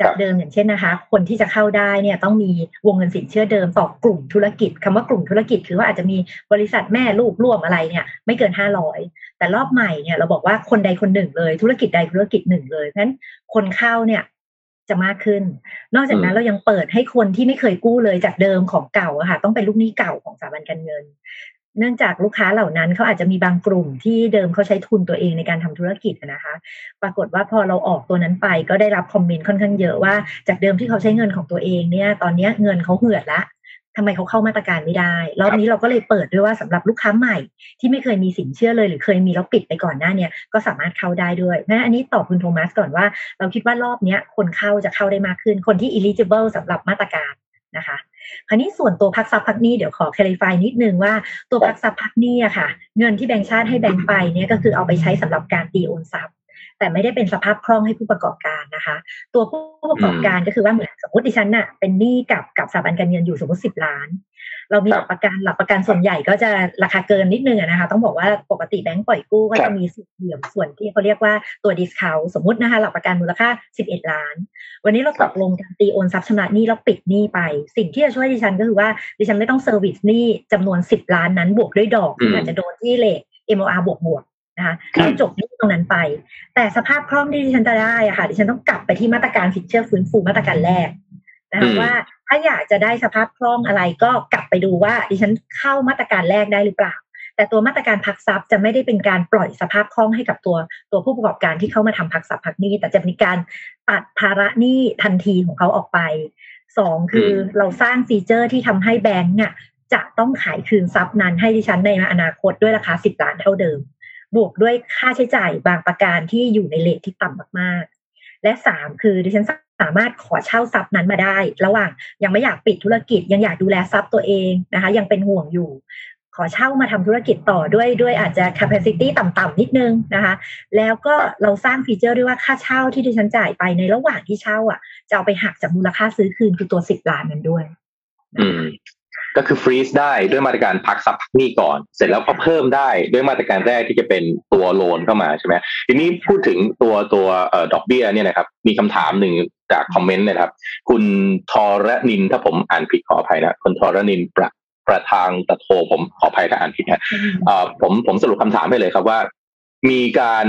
จากเดิมอย่างเช่นนะคะ คนที่จะเข้าได้เนี่ยต้องมีวงเงินสินเชื่อเดิมต่อกลุ่มธุรกิจคำว่ากลุ่มธุรกิจคือว่าอาจจะมีบริษัทแม่ลูกร่วมอะไรเนี่ยไม่เกินห้าร้อยแต่รอบใหม่เนี่ยเราบอกว่าคนใดคนหนึ่งเลยธุรกิจใดธุรกิจหนึ่งเลยเพราะฉะนั้นคนเข้าเนี่ย จะมากขึ้น นอกจากนั้นเรายังเปิดให้คนที่ไม่เคยกู้เลยจากเดิมของเก่าอะค่ะ ต้องเป็นลูกหนี้เก่าของสถาบันการเงิน เนื่องจากลูกค้าเหล่านั้นเขาอาจจะมีบางกลุ่มที่เดิมเขาใช้ทุนตัวเองในการทำธุรกิจนะคะ ปรากฏว่าพอเราออกตัวนั้นไปก็ได้รับคอมเมนต์ค่อนข้างเยอะว่า จากเดิมที่เขาใช้เงินของตัวเองเนี่ย ตอนนี้เงินเขาเหือดละ ทำไมเขาเข้ามาตรการไม่ได้รอบนี้เราก็เลยเปิดด้วยว่าสำหรับลูกค้าใหม่ ที่ไม่เคยมีสินเชื่อเลย หรือเคยมีแล้วปิดไปก่อนหน้าเนี่ยก็สามารถเข้าได้ด้วยนะอันนี้ตอบคุณโทมัสก่อนว่า เราคิดว่ารอบนี้คนเข้าจะเข้าได้มากขึ้น คนที่ eligible สำหรับมาตรการนะคะคราวนี้ส่วนตัวพักซับพักนี้เดี๋ยวขอคล a r i f y นิดนึงว่าตัวพักซับพักนี้อะค่ะ เงินที่แบงค์ชาติให้แบงค์ไปเนี่ยก็คือเอาไปใช้สำหรับการตีโอนทรัพย์ แต่ไม่ได้เป็นสภาพคล่องให้ผู้ประกอบการนะคะ ตัวผู้ประกอบการก็คือว่าเหมือนสมมติดิฉันน่ะเป็นหนี้กับกับสถาบันการเงินอยู่สมมติสิบล้าน เรามีหลักประกันหลักประกันส่วนใหญ่ก็จะราคาเกินนิดนึงนะคะ ต้องบอกว่าปกติแบงก์ปล่อยกู้ก็จะมีส่วนเหลื่อมส่วนที่เขาเรียกว่าตัว discount สมมตินะคะหลักประกันมูลค่า11ล้าน วันนี้เราตกลงกันตีโอนทรัพย์ชำระหนี้แล้วปิดหนี้ไป สิ่งที่จะช่วยดิฉันก็คือว่าดิฉันไม่ต้องเซอร์วิสหนี้จำนวน10ล้านนั้นบวกด้วยดอกอาจจะโดนที่เลท MOR บวกบวก นะคะให้จบที่ตรงนั้นไป แต่สภาพคล่องที่ดิฉันจะได้อะค่ะ ดิฉันต้องกลับไปที่มาตรการสินเชื่อฟื้นฟูมาตรการแรกนะคะว่าถ้าอยากจะได้สภาพคล่องอะไรก็กลับไปดูว่า ดิฉันเข้ามาตรการแรกได้หรือเปล่า แต่ตัวมาตรการพักทรัพย์จะไม่ได้เป็นการปล่อยสภาพคล่องให้กับตัวตัวผู้ประกอบการที่เข้ามาทำพักทรัพย์พักหนี้ แต่จะมีการตัดภาระหนี้ทันทีของเขาออกไปสองคือเราสร้าง feature ที่ทำให้แบงก์อะจะต้องขายคืนทรัพย์นั้นให้ดิฉันในอนาคตด้วยราคาสิบล้านเท่าเดิม บวกด้วยค่าใช้จ่ายบางประการที่อยู่ใน rate ที่ต่ำมากๆ และสามคือดิฉันสามารถขอเช่าทรัพย์นั้นมาได้ ระหว่างยังไม่อยากปิดธุรกิจ ยังอยากดูแลทรัพย์ตัวเองนะคะ ยังเป็นห่วงอยู่ ขอเช่ามาทำธุรกิจต่อด้วยด้วยอาจจะ capacity ต่ำๆนิดนึงนะคะ แล้วก็เราสร้าง feature ด้วยว่าค่าเช่าที่ดิฉันจ่ายไปในระหว่างที่เช่าอะจะเอาไปหักจากมูลค่าซื้อคืนคือตัวสิบล้านนั้นด้วยอืม ก็คือฟรีซได้ด้วยมาตรการพักซับพักหนี้ก่อน เสร็จแล้วก็เพิ่มได้ด้วยมาตรการแรกที่จะเป็นตัวโลนเข้ามาใช่ไหมทีนี้พูดถึงตัวตัวเอ่อดอกเบี้ยเนี่ยนะครับมีคำถามหนึ่งจากคอมเมนต์นะครับ คุณทอรนินถ้าผมอ่านผิดขออภัยนะคุณทอรนินประประทางตะโทผมขออภัยถ้าอ่านผิดนะเอ่อผมผมสรุปคำถามให้เลยครับว่า มีการ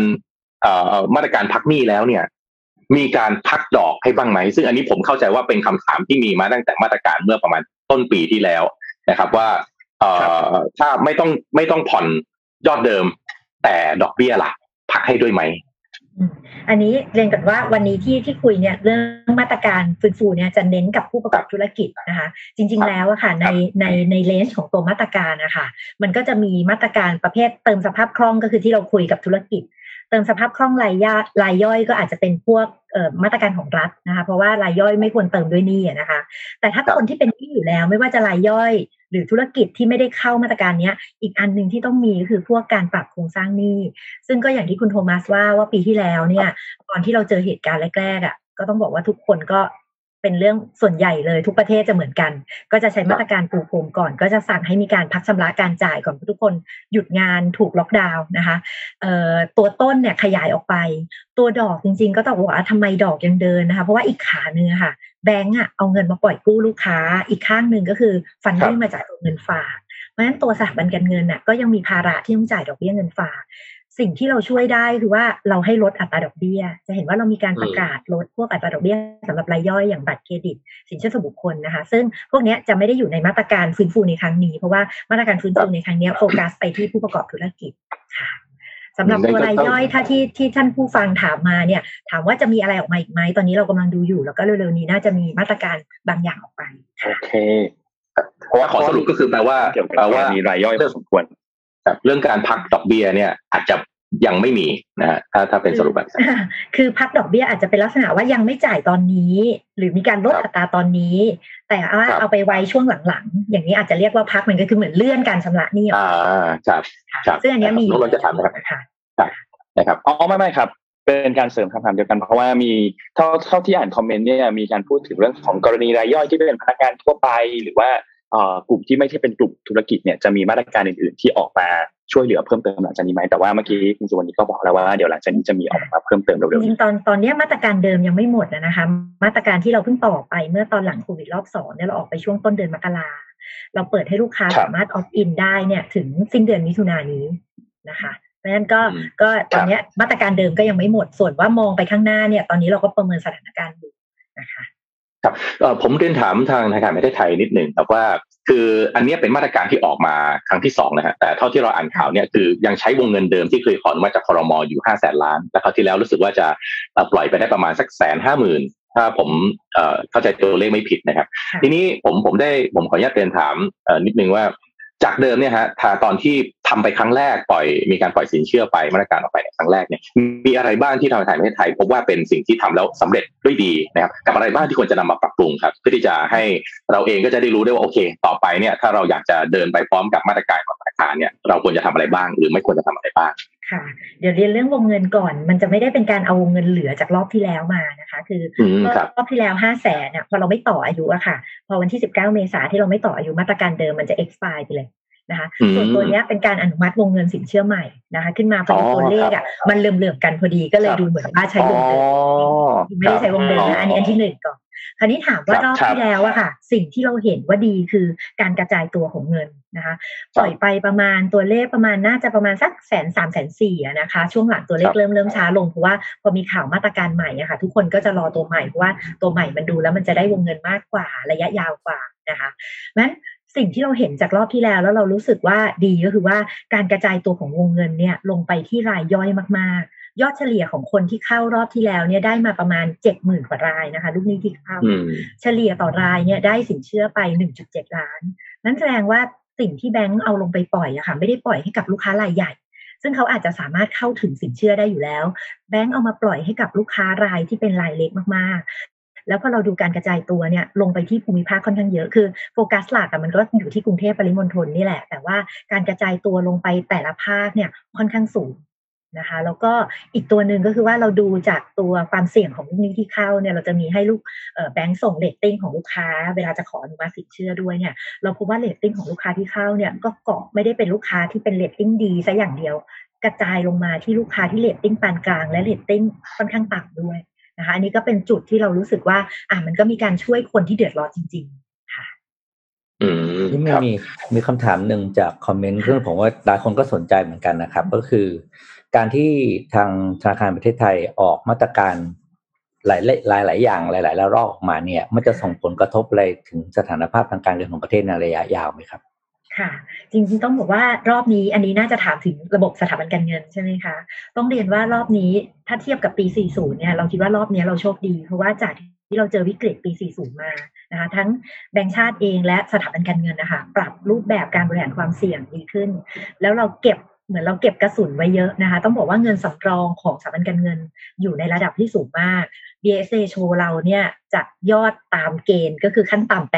เอ่อมาตรการพักหนี้แล้วเนี่ยมีการพักดอกให้บ้างไหม ซึ่งอันนี้ผมเข้าใจว่าเป็นคำถามที่มีมาตั้งแต่มาตรการเมื่อประมาณ ต้นปีที่แล้วนะครับว่าเอ่อถ้าไม่ต้องไม่ต้องผ่อนยอดเดิม แต่ดอกเบี้ยล่ะพักให้ด้วยไหมอันนี้เรียนกันว่าวันนี้ที่ที่คุยเนี่ยเรื่องมาตรการฟื้นฟูเนี่ยจะเน้นกับผู้ประกอบธุรกิจนะคะ จริง ๆ แล้วอะค่ะในในในเลนส์ของตัวมาตรการนะคะมันก็จะมีมาตรการประเภทเติมสภาพคล่องก็คือที่เราคุยกับธุรกิจเติมสภาพคล่องรายย่ารายย่อยก็อาจจะเป็นพวกมาตรการของรัฐนะคะ เพราะว่ารายย่อยไม่ควรเติมด้วยหนี้นะคะ แต่ถ้าคนที่เป็นหนี้อยู่แล้ว ไม่ว่าจะรายย่อย หรือธุรกิจที่ไม่ได้เข้ามาตรการนี้อีกอันหนึ่งที่ต้องมีก็คือพวกการปรับโครงสร้างหนี้ ซึ่งก็อย่างที่คุณโทมัสว่าว่าปีที่แล้วเนี่ย ตอนที่เราเจอเหตุการณ์แรกๆอะก็ต้องบอกว่าทุกคนก็ เป็นเรื่องส่วนใหญ่เลยทุกประเทศจะเหมือนกัน ก็จะใช้มาตรการปูพรมก่อน ก็จะสั่งให้มีการพักชำระการจ่ายก่อนทุกคนหยุดงานถูกล็อกดาวน์นะคะตัวต้นเนี่ยขยายออกไป ตัวดอกจริง ๆ ก็ต้องบอกว่าทำไมดอกยังเดินนะคะ เพราะว่าอีกขาเนื้อค่ะ แบงก์อะเอาเงินมาปล่อยกู้ลูกค้า อีกข้างหนึ่งก็คือฟันดิ้งมาจากเงินฝากเพราะฉะนั้นตัวสถาบันการเงินน่ะก็ยังมีภาระที่ต้องจ่ายดอกเบี้ยเงินฝาก สิ่งที่เราช่วยได้คือว่าเราให้ลดอัตราดอกเบี้ย จะเห็นว่าเรามีการประกาศลดพวกอัตราดอกเบี้ยสำหรับรายย่อยอย่างบัตรเครดิต สินเชื่อส่วนบุคคลนะคะ ซึ่งพวกนี้จะไม่ได้อยู่ในมาตรการฟื้นฟูในครั้งนี้ เพราะว่ามาตรการฟื้นฟูในครั้งนี้โฟกัสไปที่ผู้ประกอบธุรกิจค่ะสำหรับตัวรายย่อยถ้าที่ที่ท่านผู้ฟังถามมาเนี่ย ถามว่าจะมีอะไรออกมาอีกไหมตอนนี้เรากำลังดูอยู่ แล้วก็เร็วๆนี้น่าจะมีมาตรการบางอย่างออกไปโอเคเพราะว่าขอสรุปก็คือแปลว่าแปลว่ามีรายย่อยพอสมควร เรื่องการพักดอกเบี้ยเนี่ย อาจจะยังไม่มีนะฮะถ้าถ้าเป็นสรุปแบบคือพักดอกเบี้ยอาจจะเป็นลักษณะว่ายังไม่จ่ายตอนนี้ หรือมีการลดอัตราตอนนี้ แต่ว่าเอาไปไว้ช่วงหลังๆ อย่างนี้อาจจะเรียกว่าพักมันก็คือเหมือนเลื่อนการชำระหนี้อ่าครับซึ่งอันนี้มีเราจะถามนะครับนะครับอ๋อไม่ไม่ครับ เป็นการเสริมคำถามเดียวกันเพราะว่ามีเท่าเท่าที่อ่านคอมเมนต์เนี่ยมีการพูดถึงเรื่องของกรณีรายย่อยที่เป็นพนักงานทั่วไปหรือว่า กลุ่มที่ไม่ใช่เป็นกลุ่มธุรกิจเนี่ยจะมีมาตรการอื่นๆ ที่ออกมาช่วยเหลือเพิ่มเติมหลังจากนี้ไหมแต่ว่าเมื่อกี้คุณสุวรรณีก็บอกแล้วว่าเดี๋ยวหลังจากนี้จะมีออกมาเพิ่มเติมเร็วๆจริงตอนตอนนี้มาตรการเดิมยังไม่หมดนะคะ มาตรการที่เราเพิ่งต่อไปเมื่อตอนหลังโควิดรอบสองเนี่ยเราออกไปช่วงต้นเดือนมกราเราเปิดให้ลูกค้าสามารถออฟอินได้เนี่ยถึงสิ้นเดือนมิถุนายนนี้นะคะเพราะฉะนั้นก็ก็ตอนนี้มาตรการเดิมก็ยังไม่หมดส่วนว่ามองไปข้างหน้าเนี่ย ตอนนี้เราก็ประเมินสถานการณ์อยู่นะคะ ครับผมเรียนถามทางธนาคารประเทศไทยนิดหนึ่งครับว่า คืออันนี้เป็นมาตรการที่ออกมาครั้งที่สองนะฮะแต่เท่าที่เราอ่านข่าวเนี่ยคือยังใช้วงเงินเดิมที่เคยขอมาจากคอรมออยู่ห้าแสนล้าน แล้วคราวที่แล้วรู้สึกว่าจะปล่อยไปได้ประมาณสักแสนห้าหมื่นถ้าผมเข้าใจตัวเลขไม่ผิดนะครับ ทีนี้ผมผมได้ผมขออนุญาตเรียนถามนิดนึงว่า จากเดิมเนี่ยฮะถ้าตอนที่ทำไปครั้งแรกปล่อย มีการปล่อยสินเชื่อไปมาตรการออกไปในครั้งแรกเนี่ยมีอะไรบ้างที่ทางการประเทศไทย พบว่าเป็นสิ่งที่ทำแล้วสำเร็จด้วยดีนะครับกับอะไรบ้างที่ควรจะนำมาปรับปรุงครับเพื่อที่จะให้เราเองก็จะได้รู้ได้ว่าโอเค ต่อไปเนี่ยถ้าเราอยากจะเดินไปพร้อมกับมาตรการของธนาคารเนี่ยเราควรจะทำอะไรบ้าง หรือไม่ควรจะทำอะไรบ้าง ค่ะ เดี๋ยวเรียนเรื่องวงเงินก่อน มันจะไม่ได้เป็นการเอาวงเงินเหลือจากรอบที่แล้วมานะคะ คือรอบที่แล้วห้าแสนเนี่ยพอเราไม่ต่ออายุอะค่ะ พอวันที่สิบเก้าเมษาที่เราไม่ต่ออายุมาตรการเดิมมันจะ expire ไปเลยนะคะส่วนตัวนี้เป็นการอนุมัติวงเงินสินเชื่อใหม่นะคะ ขึ้นมาพอดีตัวเลขอะมันเลื่อมๆกันพอดีก็เลยดูเหมือนว่าใช้วงเดิมไม่ได้ใช้วงเดิมนะอันนี้อันที่หนึ่งก่อน คราวนี้ถามว่ารอบที่แล้วอะค่ะ สิ่งที่เราเห็นว่าดีคือการกระจายตัวของเงินนะคะ ปล่อยไปประมาณตัวเลขประมาณน่าจะประมาณสักแสนสามแสนสี่นะคะ ช่วงหลังตัวเลขเริ่มเริ่มช้าลงเพราะว่าพอมีข่าวมาตรการใหม่อะค่ะ ทุกคนก็จะรอตัวใหม่เพราะว่าตัวใหม่มันดูแล้วมันจะได้วงเงินมากกว่าระยะยาวกว่านะคะนั้นสิ่งที่เราเห็นจากรอบที่แล้ว แล้วเรารู้สึกว่าดีก็คือว่าการกระจายตัวของวงเงินเนี่ยลงไปที่รายย่อยมากๆ ยอดเฉลี่ยของคนที่เข้ารอบที่แล้วเนี่ยได้มาประมาณเจ็ดหมื่นกว่ารายนะคะ ลูกหนี้ที่เข้า เฉลี่ยต่อรายเนี่ยได้สินเชื่อไปหนึ่งจุดเจ็ดล้าน นั้นแสดงว่าสิ่งที่แบงก์เอาลงไปปล่อยอะค่ะไม่ได้ปล่อยให้กับลูกค้ารายใหญ่ ซึ่งเขาอาจจะสามารถเข้าถึงสินเชื่อได้อยู่แล้ว แบงก์เอามาปล่อยให้กับลูกค้ารายที่เป็นรายเล็กมากๆแล้วพอเราดูการกระจายตัวเนี่ยลงไปที่ภูมิภาคค่อนข้างเยอะคือโฟกัสหลักมันก็อยู่ที่กรุงเทพปริมณฑลนี่แหละ แต่ว่าการกระจายตัวลงไปแต่ละภาคเนี่ยค่อนข้างสูง นะคะแล้วก็อีกตัวหนึ่งก็คือว่าเราดูจากตัวความเสี่ยงของลูกหนี้ที่เข้าเนี่ยเราจะมีให้ลูกแบงก์ส่งเลตติ้งของลูกค้า เวลาจะขออนุมัติสินเชื่อด้วยเนี่ยเราพบว่าเลตติ้งของลูกค้าที่เข้าเนี่ยก็เกาะไม่ได้เป็นลูกค้าที่เป็นเลตติ้งดีซะอย่างเดียว กระจายลงมาที่ลูกค้าที่เลตติ้งปานกลาง และเลตติ้งค่อนข้างต่ำด้วยนะคะอันนี้ก็เป็นจุดที่เรารู้สึกว่าอ่ามันก็มีการช่วยคนที่เดือดร้อนจริง ๆ ค่ะ อืมที่ครับมีมีคำถามหนึ่งจากคอมเมนต์ซึ่งผมว่าหลายคนก็สนใจเหมือนกันนะครับ ก็คือ การที่ทางธนาคารประเทศไทยออกมาตรการหลายหลายหลายอย่างหลายๆแล้วรอบออกมาเนี่ย มันจะส่งผลกระทบอะไรถึงสถานภาพทางการเงินของประเทศในระยะยาวไหมครับ ค่ะ จริงๆต้องบอกว่ารอบนี้อันนี้น่าจะถามถึงระบบสถาบันการเงินใช่ไหมคะ ต้องเรียนว่ารอบนี้ถ้าเทียบกับปี 40 เนี่ยเราคิดว่ารอบนี้เราโชคดี เพราะว่าจากที่เราเจอวิกฤตปี 40 มานะคะทั้งแบงก์ชาติเองและสถาบันการเงินนะคะปรับรูปแบบการบริหารความเสี่ยงดีขึ้น แล้วเราเก็บ เหมือนเราเก็บกระสุนไว้เยอะนะคะ ต้องบอกว่าเงินสำรองของสถาบันการเงินอยู่ในระดับที่สูงมาก BSA โชว์เราเนี่ยจะยอดตามเกณฑ์ก็คือขั้นต่ำ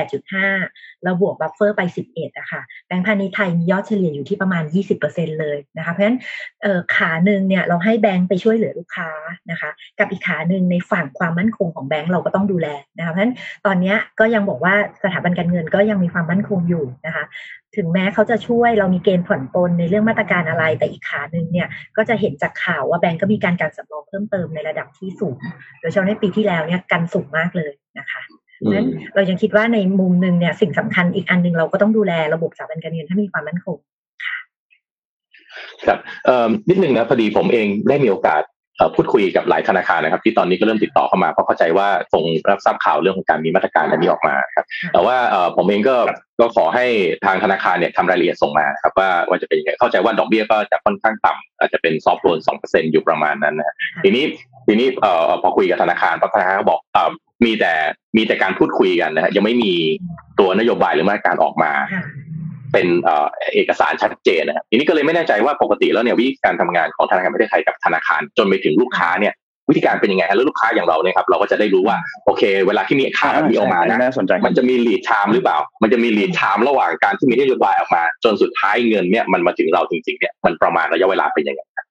8.5 แล้วบวก buffer ไป 11อะค่ะแบงก์พาณิชย์ไทยมียอดเฉลี่ยอยู่ที่ประมาณ 20%เลยนะคะ เพราะฉะนั้นขาหนึ่งเนี่ยเราให้แบงก์ไปช่วยเหลือลูกค้านะคะ กับอีกขาหนึ่งในฝั่งความมั่นคงของแบงก์เราก็ต้องดูแลนะคะ เพราะฉะนั้นตอนนี้ก็ยังบอกว่าสถาบันการเงินก็ยังมีความมั่นคงอยู่นะคะถึงแม้เขาจะช่วยเรามีเกณฑ์ผ่อนปลนในเรื่องมาตรการอะไร แต่อีกขาหนึ่งเนี่ยก็จะเห็นจากข่าวว่าแบงก์ก็มีการการสำรองเพิ่มเติมในระดับที่สูง โดยเฉพาะในปีที่แล้วเนี่ยกันสูงมากเลยนะคะเพราะฉะนั้นเรายังคิดว่าในมุมหนึ่งเนี่ยสิ่งสำคัญอีกอันหนึ่งเราก็ต้องดูแลระบบสถาบันการเงินให้มีความมั่นคงครับเอ่อนิดนึงนะพอดีผมเองได้มีโอกาสพูดคุยกับหลายธนาคารนะครับ ที่ตอนนี้ก็เริ่มติดต่อเข้ามาเพราะเข้าใจว่าคงรับทราบข่าวเรื่องของการมีมาตรการอันนี้ออกมาครับแต่ว่าผมเองก็ก็ขอให้ทางธนาคารเนี่ยทำรายละเอียดส่งมาครับว่าว่าจะเป็นยังไงเข้าใจว่าดอกเบี้ยก็จะค่อนข้างต่ำอาจจะเป็นซอฟต์โลนสองเปอร์เซ็นอยู่ประมาณนั้นนะทีนี้ทีนี้เอ่อพอคุยกับธนาคารธนาคารก็บอกเอ่อ มีแต่มีแต่การพูดคุยกันนะฮะยังไม่มีตัวนโยบายหรือมาตรการออกมา เป็นเอกสารชัดเจนนะครับทีนี้ก็เลยไม่แน่ใจว่าปกติแล้วเนี่ยวิธีการทำงานของธนาคารประเทศไทยกับธนาคาร จนไปถึงลูกค้าเนี่ยวิธีการเป็นยังไงแล้วลูกค้าอย่างเราเนี่ยครับเราก็จะได้รู้ว่าโอเค เวลาที่มีค่าแบบนี้ออกมานะมันจะมี lead time หรือเปล่า มันจะมี lead time ระหว่างการที่มีนโยบายออกมา จนสุดท้ายเงินเนี่ยมันมาถึงเราจริงๆเนี่ยมันประมาณระยะเวลาเป็นยังไงครับ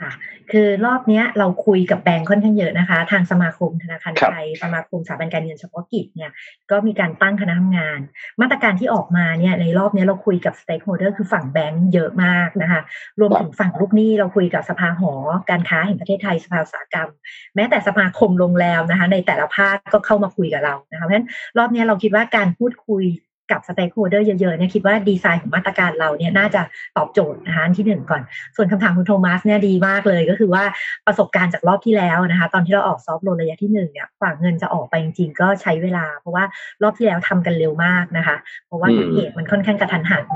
ค่ะ คือรอบนี้เราคุยกับแบงค์ค่อนข้างเยอะนะคะ ทางสมาคมธนาคารไทยสมาคมสถาบันการเงินเฉพาะกิจเนี่ยก็มีการตั้งคณะทำงาน มาตรการที่ออกมาเนี่ยในรอบนี้เราคุยกับ stakeholder คือฝั่งแบงค์เยอะมากนะคะ รวมถึงฝั่งลูกหนี้เราคุยกับสภาหอการค้าแห่งประเทศไทยสภาอุตสาหกรรม แม้แต่สมาคมโรงแรมนะคะ ในแต่ละภาคก็เข้ามาคุยกับเรานะคะเพราะฉะนั้นรอบนี้เราคิดว่าการพูดคุย กับ stakeholder เยอะๆเนี่ยคิดว่าดีไซน์ของมาตรการเราเนี่ยน่าจะตอบโจทย์นะคะที่หนึ่งก่อน ส่วนคำถามคุณโทมัสเนี่ยดีมากเลยก็คือว่าประสบการณ์จากรอบที่แล้วนะคะ ตอนที่เราออก soft loan ระยะที่หนึ่งเนี่ยฝั่งเงินจะออกไปจริงๆ ก็ใช้เวลา เพราะว่ารอบที่แล้วทำกันเร็วมากนะคะ เพราะว่าเหตุมันค่อนข้างกระทันหัน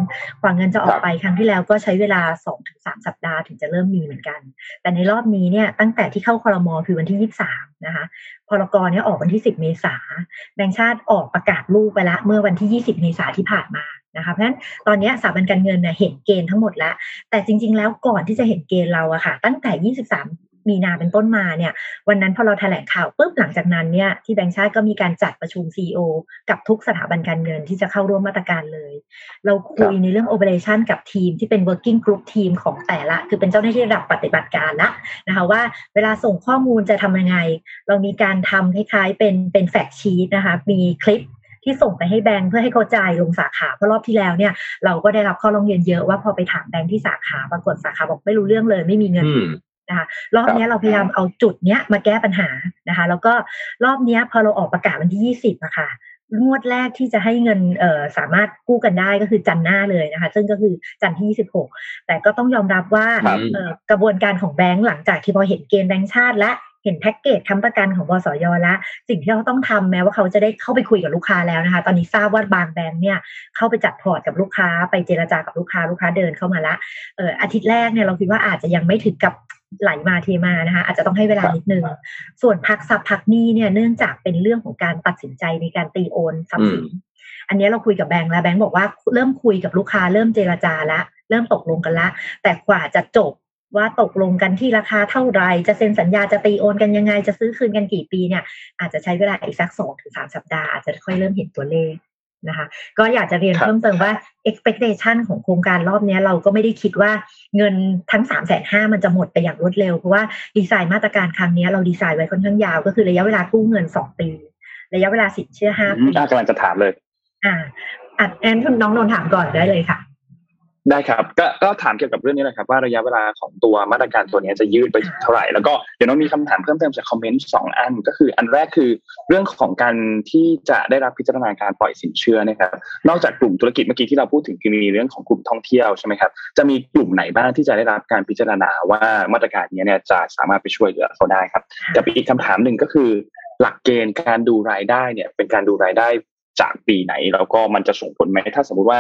ฝั่งเงินจะออกไปครั้งที่แล้วก็ใช้เวลา2อถึงสสัปดาห์ถึงจะเริ่มมีเหมือนกัน แต่ในรอบนี้เนี่ยตั้งแต่ที่เข้าคอรมอคือวันที่23นะคะพรกรเนี่ยออกวันที่10เมษาแบงค์ชาติออกประกาศลูกไปละเมื่อวันที่20เมษาที่ผ่านมานะคะเพราะฉะนั้นตอนนี้สถาบันการเงินเนี่ยเห็นเกณฑ์ทั้งหมดแล้ว แต่จริง ๆ แล้วก่อนที่จะเห็นเกณฑ์เราอะค่ะ ตั้งแต่ 23 มีนาเป็นต้นมาเนี่ยวันนั้นพอเราแถลงข่าวปุ๊บหลังจากนั้นเนี่ยที่แบงค์ชาติก็มีการจัดประชุม CEO กับทุกสถาบันการเงินที่จะเข้าร่วมมาตรการเลย เราคุยในเรื่อง operation กับทีมที่เป็น working group ทีมของแต่ละ คือเป็นเจ้าหน้าที่ระดับปฏิบัติการละนะคะว่าเวลาส่งข้อมูลจะทำยังไง เรามีการทำคล้ายๆเป็นเป็นแฟกชีตนะคะมีคลิป ที่ส่งไปให้แบงค์เพื่อให้เขาจ่ายลงสาขาเพราะรอบที่แล้วเนี่ย เราก็ได้รับข้อร้องเรียนเยอะว่าพอไปถามแบงค์ที่สาขาปรากฏสาขาบอกไม่รู้เรื่องเลยไม่มีเงินนะคะรอบนี้เราพยายามเอาจุดเนี้ยมาแก้ปัญหานะคะ แล้วก็รอบนี้พอเราออกประกาศวันที่ยี่สิบอะค่ะงวดแรกที่จะให้เงินเอ่อสามารถกู้กันได้ก็คือจันทร์หน้าเลยนะคะ ซึ่งก็คือจันทร์ที่ 26 แต่ก็ต้องยอมรับว่ากระบวนการของแบงก์หลังจากที่พอเห็นเกณฑ์แบงก์ชาติและ เห็นแพ็กเกจค้ำประกันของบสยแล้วสิ่งที่เขาต้องทำแม้ว่าเขาจะได้เข้าไปคุยกับลูกค้าแล้วนะคะ ตอนนี้ทราบว่าบางแบงค์เนี่ยเข้าไปจัดพอร์ตกับลูกค้า ไปเจรจากับลูกค้าลูกค้าเดินเข้ามาละเอออาทิตย์แรกเนี่ยเราคิดว่าอาจจะยังไม่ถึงกับไหลมาเทมานะคะอาจจะต้องให้เวลานิดนึง ส่วนพักซับพักนี้เนี่ยเนื่องจากเป็นเรื่องของการตัดสินใจในการตีโอนทรัพย์สินอันนี้เราคุยกับแบงค์แล้วแบงค์บอกว่าเริ่มคุยกับลูกค้าเริ่มเจรจาล้วเริ่มตกลงกันละ แต่กว่าจะจบ ว่าตกลงกันที่ราคาเท่าไรจะเซ็นสัญญาจะตีโอนกันยังไงจะซื้อคืนกันกี่ปีเนี่ยอาจจะใช้เวลาอีกสักสองถึงสามสัปดาห์อาจจะค่อยเริ่มเห็นตัวเลขนะคะก็อยากจะเรียนเพิ่มเติมว่า expectation ของโครงการรอบนี้เราก็ไม่ได้คิดว่าเงินทั้ง3ามแสนห้ามันจะหมดไปอย่างรวดเร็ว เพราะว่าดีไซน์มาตรการครั้งนี้เราดีไซน์ไว้ค่อนข้างยาว ก็คือระยะเวลากู้เงิน 2 ปี ระยะเวลาสินเชื่อ5ปีกำลังจะถามเลย อ่าอัดแอนคุณน้องนนถามก่อนได้เลยค่ะ ได้ครับก็ก็ถามเกี่ยวกับเรื่องนี้แหละครับว่าระยะเวลาของตัวมาตรการตัวนี้จะยืดไปเท่าไหร่ แล้วก็เดี๋ยวน้องมีคำถามเพิ่มเติมจากคอมเมนต์สองอันก็คืออันแรกคือเรื่องของการที่จะได้รับพิจารณาการปล่อยสินเชื่อนะครับนอกจากกลุ่มธุรกิจเมื่อกี้ที่เราพูดถึงคือมีเรื่องของกลุ่มท่องเที่ยวใช่ไหมครับจะมีกลุ่มไหนบ้างที่จะได้รับการพิจารณาว่ามาตรการนี้เนี่ยจะสามารถไปช่วยเหลือเขาได้ครับกับอีกคำถามหนึ่งก็คือ หลักเกณฑ์การดูรายได้เนี่ยเป็นการดูรายได้จากปีไหนแล้วก็มันจะส่งผลไหมถ้าสมมุติว่า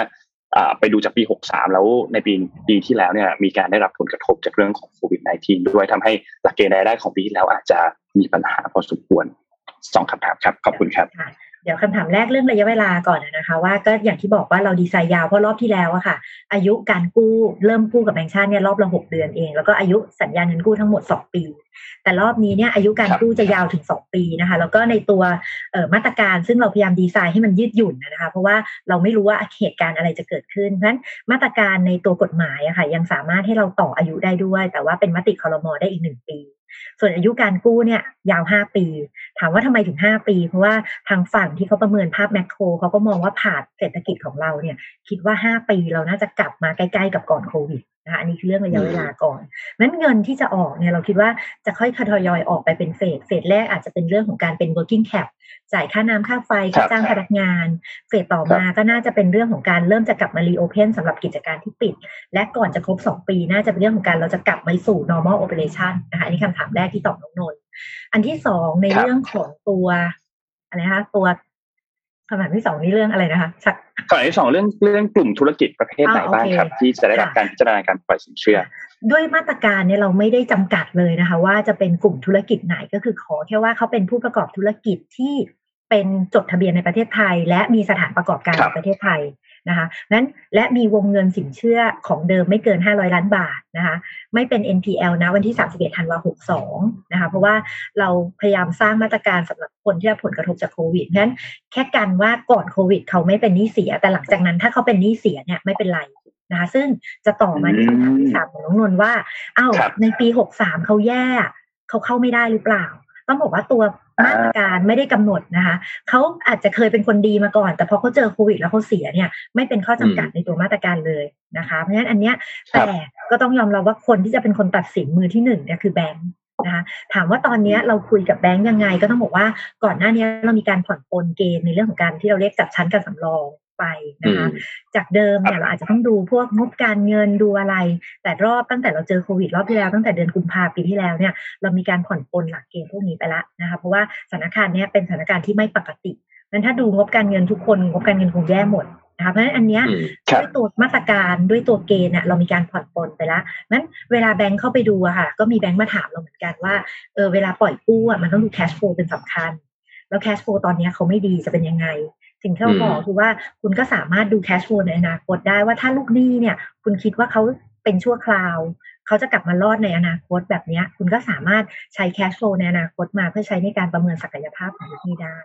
ไปดูจากปี 63 แล้วในปีปีที่แล้วเนี่ยมีการได้รับผลกระทบจากเรื่องของโควิด -19 ด้วยทำให้หลักเกณฑ์รายได้ของปีที่แล้วอาจจะมีปัญหาพอสมควรสองคำถามครับ ขอบคุณครับ เดี๋ยวคำถามแรกเรื่องระยะเวลาก่อนนะคะ ว่าก็อย่างที่บอกว่าเราดีไซน์ยาวเพราะรอบที่แล้วอะค่ะ อายุการกู้เริ่มกู้กับแบงค์ชาติเนี่ยรอบละหกเดือนเอง แล้วก็อายุสัญญาเงินกู้ทั้งหมดสองปี แต่รอบนี้เนี่ยอายุการกู้จะยาวถึงสองปีนะคะ แล้วก็ในตัวมาตรการซึ่งเราพยายามดีไซน์ให้มันยืดหยุ่นนะคะ เพราะว่าเราไม่รู้ว่าเหตุการณ์อะไรจะเกิดขึ้นเพราะฉะนั้นมาตรการในตัวกฎหมายอะค่ะ ยังสามารถให้เราต่ออายุได้ด้วย แต่ว่าเป็นมติคอรมอได้อีกหนึ่งปี ส่วนอายุการกู้เนี่ยยาวห้าปี ถามว่าทำไมถึงห้าปี เพราะว่าทางฝั่งที่เขาประเมินภาพแมคโครเขาก็มองว่าผ่านเศรษฐกิจของเราเนี่ย คิดว่าห้าปีเราน่าจะกลับมาใกล้ ๆ กับก่อนโควิดนะคะอันนี้คือเรื่องระยะเวลาก่อนนั้นเงินที่จะออกเนี่ยเราคิดว่าจะค่อยทยอยออกไปเป็นเฟส เฟสแรกอาจจะเป็นเรื่องของการเป็น working cap จ่ายค่าน้ำค่าไฟค่าจ้างพนักงาน เฟสต่อมาก็น่าจะเป็นเรื่องของการเริ่มจะกลับมารีโอเพนสำหรับกิจการที่ปิด และก่อนจะครบ 2 ปี น่าจะเป็นเรื่องของการเราจะกลับมาสู่ normal operation นะคะอันนี้คำถามแรกที่ตอบน้องนนท์อันที่สองในเรื่องของตัวอะไรนะคะตัว คำถามที่สองนี่เรื่องอะไรนะคะชักคำถามที่สองเรื่องเรื่องกลุ่มธุรกิจประเภทไหนบ้างครับ ที่จะได้รับการพิจารณาการปล่อยสินเชื่อ ด้วยมาตรการเนี่ยเราไม่ได้จำกัดเลยนะคะ ว่าจะเป็นกลุ่มธุรกิจไหนก็คือขอแค่ว่าเขาเป็นผู้ประกอบธุรกิจที่เป็นจดทะเบียนในประเทศไทย และมีสถานประกอบการในประเทศไทย นะคะนั้นและมีวงเงินสินเชื่อของเดิมไม่เกิน 500 ล้านบาทนะคะไม่เป็น NPL นะวันที่ 31ธันวา62นะคะเพราะว่าเราพยายามสร้างมาตรการสำหรับคนที่ได้ผลกระทบจากโควิดนั้นแค่กันว่าก่อนโควิด เขาไม่เป็นหนี้เสีย แต่หลังจากนั้นถ้าเขาเป็นหนี้เสียเนี่ยไม่เป็นไรนะคะซึ่งจะต่อมาที่คำถามที่สามของน้องนนท์ว่าอ้าวในปี 63เขาแย่เขาเข้าไม่ได้หรือเปล่า ต้องบอกว่าตัวมาตรการไม่ได้กำหนดนะคะเขาอาจจะเคยเป็นคนดีมาก่อน แต่พอเขาเจอโควิดแล้วเขาเสียเนี่ย ไม่เป็นข้อจำกัดในตัวมาตรการเลยนะคะเพราะฉะนั้นอันเนี้ยแต่ก็ต้องยอมรับว่าคนที่จะเป็นคนตัดสินมือที่หนึ่งเนี่ยคือแบงค์นะคะถามว่าตอนนี้เราคุยกับแบงค์ยังไง ก็ต้องบอกว่าก่อนหน้านี้เรามีการผ่อนปลนเกณฑ์ในเรื่องของการที่เราเรียกจัดชั้นการสำรอง ไปนะคะจากเดิมเนี่ยเราอาจจะต้องดูพวกงบการเงินดูอะไร แต่รอบตั้งแต่เราเจอโควิดรอบที่แล้วตั้งแต่เดือนกุมภาพันธ์ปีที่แล้วเนี่ยเรามีการผ่อนปลนหลักเกณฑ์พวกนี้ไปแล้วนะคะเพราะว่าสถานการณ์นี้เป็นสถานการณ์ที่ไม่ปกตินั้นถ้าดูงบการเงินทุกคนงบการเงินคงแย่หมดนะคะเพราะฉะนั้นอันเนี้ยด้วยตัวมาตรการด้วยตัวเกณฑ์เนี่ยเรามีการผ่อนปลนไปแล้วนั้นเวลาแบงค์เข้าไปดูอะค่ะ ก็มีแบงค์มาถามเราเหมือนกันว่าเออเวลาปล่อยกู้อะมันต้องดู cash flow เป็นสำคัญ แล้ว cash flow ตอนนี้เขาไม่ดีจะเป็นยังไง สิ่งที่เราบอกคือว่าคุณก็สามารถดูแคชโฟลในอนาคตได้ว่าถ้าลูกหนี้เนี่ย คุณคิดว่าเขาเป็นชั่วคราว เขาจะกลับมารอดในอนาคตแบบนี้คุณก็สามารถใช้แคชโฟลในอนาคตมาเพื่อใช้ในการประเมินศักยภาพของลูกหนี้ได้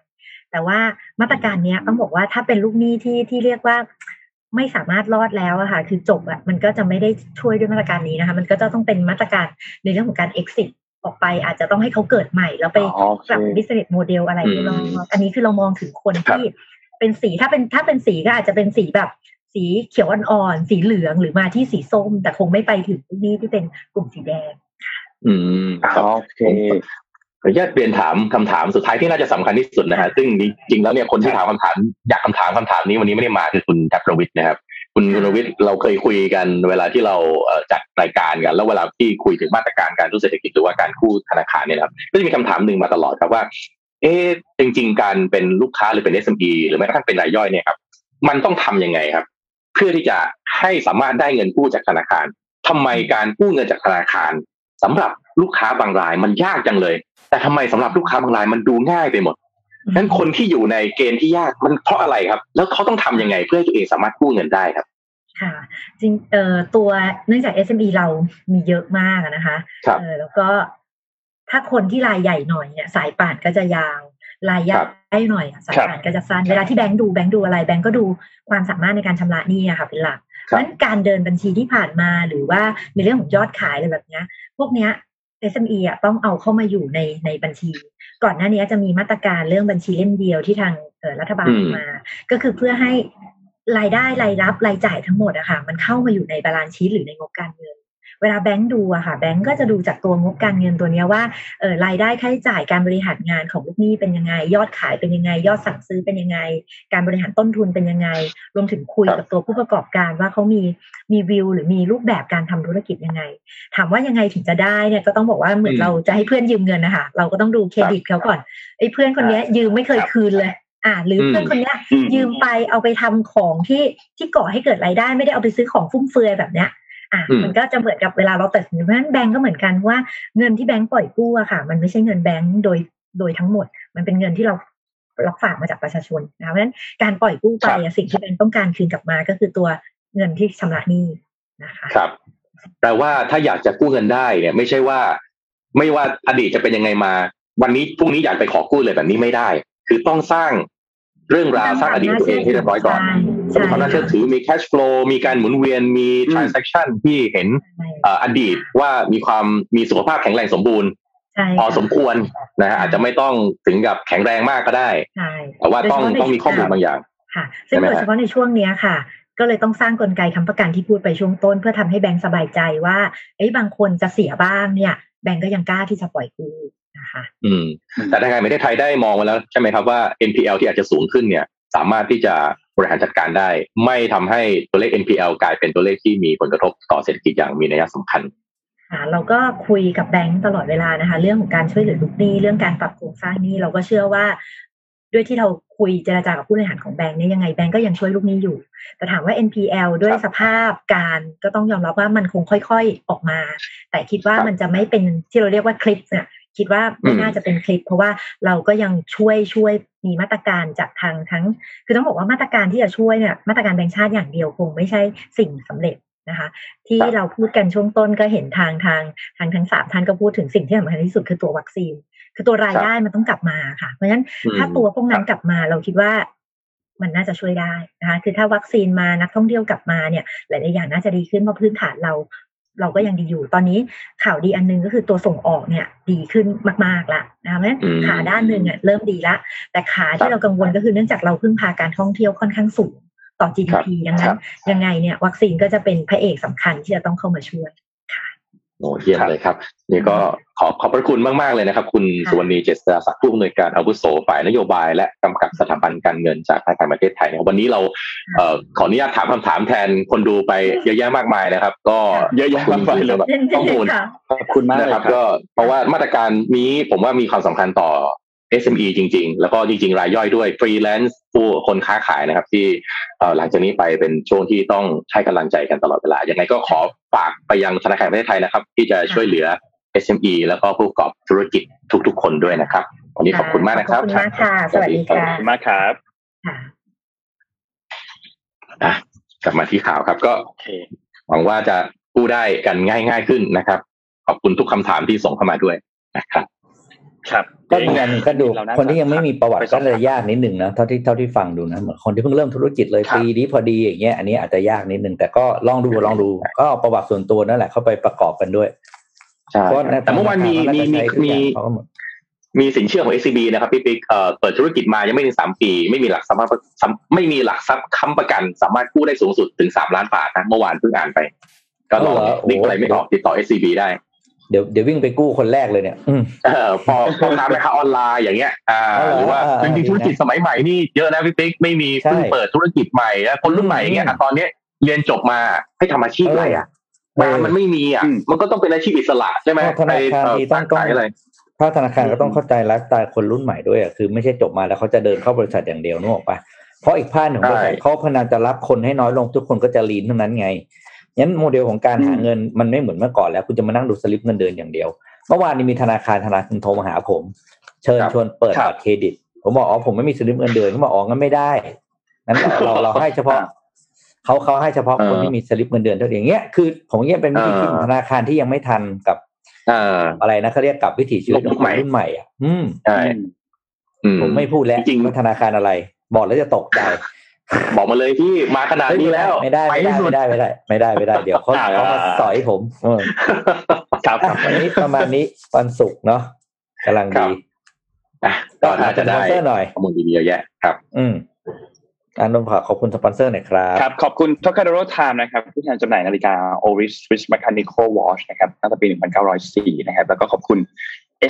แต่ว่ามาตรการนี้ต้องบอกว่าถ้าเป็นลูกหนี้ที่ที่เรียกว่าไม่สามารถรอดแล้วอะค่ะ คือจบอะมันก็จะไม่ได้ช่วยด้วยมาตรการนี้นะคะ มันก็จะต้องเป็นมาตรการในเรื่องของการ exit ออกไป อาจจะต้องให้เขาเกิดใหม่ แล้วไปปรับ business model อะไรที่รออันนี้คือเรามองถึงคนที่ เป็นสีถ้าเป็นถ้าเป็นสีก็อาจจะเป็นสีแบบ สีเขียวอ่อนๆสีเหลืองหรือมาที่สีส้ม แต่คงไม่ไปถึงนี่ที่เป็นกลุ่มสีแดง อืมโอเคขออนุญาตเรียนถามคำถามสุดท้ายที่น่าจะสำคัญที่สุดนะฮะซึ่งจริงแล้วเนี่ยคนที่ถามคำถามอยากคำถามคำถามนี้วันนี้ไม่ได้มาคือคุณทัพรวิทย์นะครับคุณรวิทย์เราเคยคุยกันเวลาที่เราจัดรายการกัน แล้วเวลาที่คุยถึงมาตรการการทุเศรษฐกิจหรือว่าการกู้ธนาคารเนี่ยครับก็จะมีคำถามหนึ่งมาตลอดครับว่า เอ๊จริง ๆ การเป็นลูกค้าหรือเป็น SME หรือแม้กระทั่งเป็นรายย่อยเนี่ยครับมันต้องทํำยังไงครับ เพื่อที่จะให้สามารถได้เงินกู้จากธนาคารทำไมการกู้เงินจากธนาคารสำหรับลูกค้าบางรายมันยากจังเลย แต่ทำไมสำหรับลูกค้าบางรายมันดูง่ายไปหมดนั้นคนที่อยู่ในเกณฑ์ที่ยากมันเพราะอะไรครับ แล้วเขาต้องทํำยังไงเพื่อให้ตัวเองสามารถกู้เงินได้ครับค่ะจริงเอ่อตัวเนื่องจาก SME เรามีเยอะมากนะคะเออแล้วก็ ถ้าคนที่รายใหญ่หน่อยเนี่ยสายป่านก็จะยาวรายย่อยหน่อยสายป่านก็จะสั้นเวลาที่แบงค์ดูแบงค์ดูอะไรแบงค์ก็ดูความสามารถในการชำระหนี้อะค่ะเป็นหลักเพราะฉะนั้นการเดินบัญชีที่ผ่านมาหรือว่าในเรื่องของยอดขายอะไรแบบเนี้ยพวกเนี้ย SME อะต้องเอาเข้ามาอยู่ในในบัญชี ก่อนหน้านี้จะมีมาตรการเรื่องบัญชีเล่มเดียวที่ทางรัฐบาลมา ก็คือเพื่อให้รายได้รายรับรายจ่ายทั้งหมดอะค่ะมันเข้ามาอยู่ใน balance sheet หรือในงบการเงิน เวลาแบงค์ดูอะค่ะแบงค์ก็จะดูจากตัวงบการเงินตัวนี้ว่าเออรายได้ค่าใช้จ่ายการบริหารงานของลูกหนี้เป็นยังไง ยอดขายเป็นยังไง ยอดสั่งซื้อเป็นยังไง การบริหารต้นทุนเป็นยังไง รวมถึงคุยกับตัวผู้ประกอบการว่าเขามีมีวิว หรือมีรูปแบบการทำธุรกิจยังไง ถามว่ายังไงถึงจะได้เนี่ยก็ต้องบอกว่าเหมือนเราจะให้เพื่อนยืมเงินนะคะเราก็ต้องดูเครดิตเขาก่อนไอ้เพื่อนคนนี้ยืมไม่เคยคืนเลยอ่าหรือเพื่อนคนนี้ยืมไปเอาไปทำของที่ที่ก่อให้เกิดรายได้ไม่ได้เอาไปซื้อของฟุ่มเฟือยแบบเนี้ย อะมันก็จะเหมือนกับเวลาเราตัดสินเพราะฉะนั้นแบงก์ก็เหมือนกันว่าเงินที่แบงก์ปล่อยกู้อะค่ะ มันไม่ใช่เงินแบงก์โดยโดยทั้งหมด มันเป็นเงินที่เรารับฝากมาจากประชาชนนะเพราะฉะนั้นการปล่อยกู้ไปสิ่งที่แบงก์ต้องการคืนกลับมาก็คือตัวเงินที่ชำระหนี้นะคะครับแปลว่าถ้าอยากจะกู้เงินได้เนี่ย ไม่ใช่ว่า ไม่ว่าอดีตจะเป็นยังไงมา วันนี้พรุ่งนี้อยากไปขอกู้เลยแบบนี้ไม่ได้ คือต้องสร้างเรื่องราวสร้างอดีตตัวเองให้เรียบร้อยก่อน มีความน่าเชื่อถือมี cash flow มีการหมุนเวียนมี transaction ที่เห็นอดีตว่ามีความมีสุขภาพแข็งแรงสมบูรณ์พอสมควรนะฮะอาจจะไม่ต้องถึงกับแข็งแรงมากก็ได้แต่ว่าต้องต้องมีข้อมูลบางอย่างค่ะซึ่งโดยเฉพาะในช่วงนี้ค่ะ ก็เลยต้องสร้างกลไกคำประกันที่พูดไปช่วงต้น เพื่อทำให้แบงก์สบายใจว่าไอ้บางคนจะเสียบ้างเนี่ย แบงก์ก็ยังกล้าที่จะปล่อยกู้นะคะ อืม แต่ทางการไม่ได้ไทยได้มองมาแล้วใช่ไหมครับว่า NPL ที่อาจจะสูงขึ้นเนี่ย สามารถที่จะบริหารจัดการได้ ไม่ทำให้ตัวเลข NPL กลายเป็นตัวเลขที่มีผลกระทบต่อเศรษฐกิจอย่างมีนัยสำคัญเราก็คุยกับแบงก์ตลอดเวลานะคะ เรื่องของการช่วยเหลือลูกหนี้เรื่องการปรับโครงสร้างนี้เราก็เชื่อว่า ด้วยที่เราคุยเจราจากับผู้บริหารของแบงก์เนี่ยยังไงแบงก์ก็ยังช่วยลูกหนี้อยู่ แต่ถามว่า NPL ด้วยสภาพการก็ต้องยอมรับว่ามันคงค่อย ๆออกมา แต่คิดว่ามันจะไม่เป็นที่เราเรียกว่าคลิปเนี่ย คิดว่าไม่น่าจะเป็นคลิป เพราะว่าเราก็ยังช่วยช่วยมีมาตรการจากทางทั้ง คือต้องบอกว่ามาตรการที่จะช่วยเนี่ยมาตรการแบงค์ชาติอย่างเดียวคงไม่ใช่สิ่งสำเร็จนะคะที่เราพูดกันช่วงต้นก็เห็นทางทางทางทั้งสามท่านก็พูดถึงสิ่งที่สำคัญที่สุดคือตัววัคซีน คือตัวรายได้มันต้องกลับมาค่ะ เพราะฉะนั้นถ้าตัวพวกนั้นกลับมาเราคิดว่ามันน่าจะช่วยได้นะคะคือถ้าวัคซีนมานักท่องเที่ยวกลับมาเนี่ย หลายๆอย่างน่าจะดีขึ้นเพราะพื้นฐานเรา เราก็ยังดีอยู่ตอนนี้ข่าวดีอันนึงก็คือตัวส่งออกเนี่ยดีขึ้นมากๆละนะคะเพราะฉะนั้นขาด้านหนึ่งเนี่ยเริ่มดีละ แต่ขาที่เรากังวลก็คือเนื่องจากเราพึ่งพาการท่องเที่ยวค่อนข้างสูงต่อ GDP ดังนั้นยังไงเนี่ยวัคซีนก็จะเป็นพระเอกสำคัญที่จะต้องเข้ามาช่วย โอ้เยี่ยมเลยครับ นี่ก็ขอขอบพระคุณมาก ๆ เลยนะครับ คุณสุวรรณีเจษฎาศักดิ์ผู้อำนวยการอาวุโสฝ่ายนโยบาย และกำกับสถาบันการเงินจากธนาคารประเทศไทยนะครับวันนี้เราเอ่อขออนุญาตถามคำถามแทนคนดูไปเยอะแยะมากมายนะครับ ก็เยอะแยะมากมายเลยข้อมูลขอบคุณมากนะครับ ก็เพราะว่ามาตรการนี้ผมว่ามีความสำคัญต่อ SME จริง ๆ แล้วก็จริง ๆ รายย่อยด้วยฟรีแลนซ์ผู้คนค้าขายนะครับ ที่หลังจากนี้ไปเป็นช่วงที่ต้องให้กำลังใจกันตลอดเวลายังไงก็ขอฝากไปยังธนาคารประเทศไทยนะครับ ที่จะช่วยเหลือ SME แล้วก็ผู้ประกอบธุรกิจทุก ๆ คนด้วยนะครับ วันนี้ขอบคุณมากนะครับขอบคุณมากค่ะ สวัสดีค่ะขอบคุณมากครับอะกลับมาที่ข่าวครับ ก็หวังว่าจะกู้ได้กันง่าย ๆ ขึ้นนะครับ ขอบคุณทุกคำถามที่ส่งเข้ามาด้วยนะครับ ครับก็เหมือนก็ดูคนที่ยังไม่มีประวัติก็จะยากนิดหนึ่งนะเท่าที่เท่าที่ฟังดูนะเหมือนคนที่เพิ่งเริ่มธุรกิจเลยปีนี้พอดีอย่างเงี้ยอันนี้อาจจะยากนิดหนึ่งแต่ก็ลองดูลองดู ก็ประวัติส่วนตัวนั่นแหละเข้าไปประกอบกันด้วยใช่แต่เมื่อวานมีมีมีมีมีสินเชื่อของ SCB นะครับพี่ปิ๊กเปิดธุรกิจมายังไม่ถึงสามปี ไม่มีหลักทรัพย์ไม่มีหลักทรัพย์ค้ำประกัน สามารถกู้ได้สูงสุดถึงสามล้านบาทนะเมื่อวานเพิ่งอ่านไป ก็ลองลิงก์อะไรไม่ออกติดต่อ SCB ได้ เดี๋ยวเดี๋ยววิ่งไปกู้คนแรกเลยเนี่ยเออพอพอทำแม่ค้าออนไลน์อย่างเงี้ย อ่า หรือว่าจริงธุรกิจสมัยใหม่นี่เยอะนะพี่ปิ๊กไม่มีเพิ่งเปิดธุรกิจใหม่แล้วคนรุ่นใหม่เงี้ยตอนนี้เรียนจบมาให้ทำอาชีพอะไรอะงานมันไม่มีอะ มันก็ต้องเป็นอาชีพอิสระใช่ไหมธนาคารต้องต้องอะไรถ้าธนาคารก็ต้องเข้าใจไลฟ์สไตล์คนรุ่นใหม่ด้วยอะคือไม่ใช่จบมาแล้วเขาจะเดินเข้าบริษัทอย่างเดียวนึกออกปะเพราะอีกภาคหนึ่งบริษัทเขา plan จะรับคนให้น้อยลงทุกคนก็จะ lean เท่านั้นไง งั้นโมเดลของการหาเงินมันไม่เหมือนเมื่อก่อนแล้ว คุณจะมานั่งดูสลิปเงินเดือนอย่างเดียว เมื่อวานนี้มีธนาคารธนาคารโทรมาหาผม เชิญชวนเปิดบัตรเครดิต ผมบอกอ๋อผมไม่มีสลิปเงินเดือนเขาบอกอ๋องั้นไม่ได้นั้นเราเราให้เฉพาะเขาเขาให้เฉพาะคนที่มีสลิปเงินเดือนเท่านั้นอย่างเงี้ยคือผมเงี้ยเป็นวิธีคิดธนาคารที่ยังไม่ทันกับอะไรนะเขาเรียกกับวิถีชีวิตของคนรุ่นใหม่อะ อืมใช่ผมไม่พูดแล้วจริงธนาคารอะไร บอกแล้วจะตกใจ บอกมาเลยที่มาขนาดนี้แล้วไม่ได้ไม่ได้ไม่ได้ไม่ได้ไม่ได้ไม่ได้ เดี๋ยวเขาเขามาสอยผมครับวันนี้ประมาณนี้วันศุกร์เนาะกำลังดีก็น่าจะได้หน่อยข้อมูลดีๆเยอะแยะครับ อืมอานนท์ขอขอบคุณสปอนเซอร์หน่อยครับครับ ขอบคุณท o คาโดโรไทม์นะครับผู้แทนจำหน่ายนาฬิกา Oris Swiss Mechanical Watch นะครับตั้งแต่ปี 1904 นะครับ แล้วก็ขอบคุณ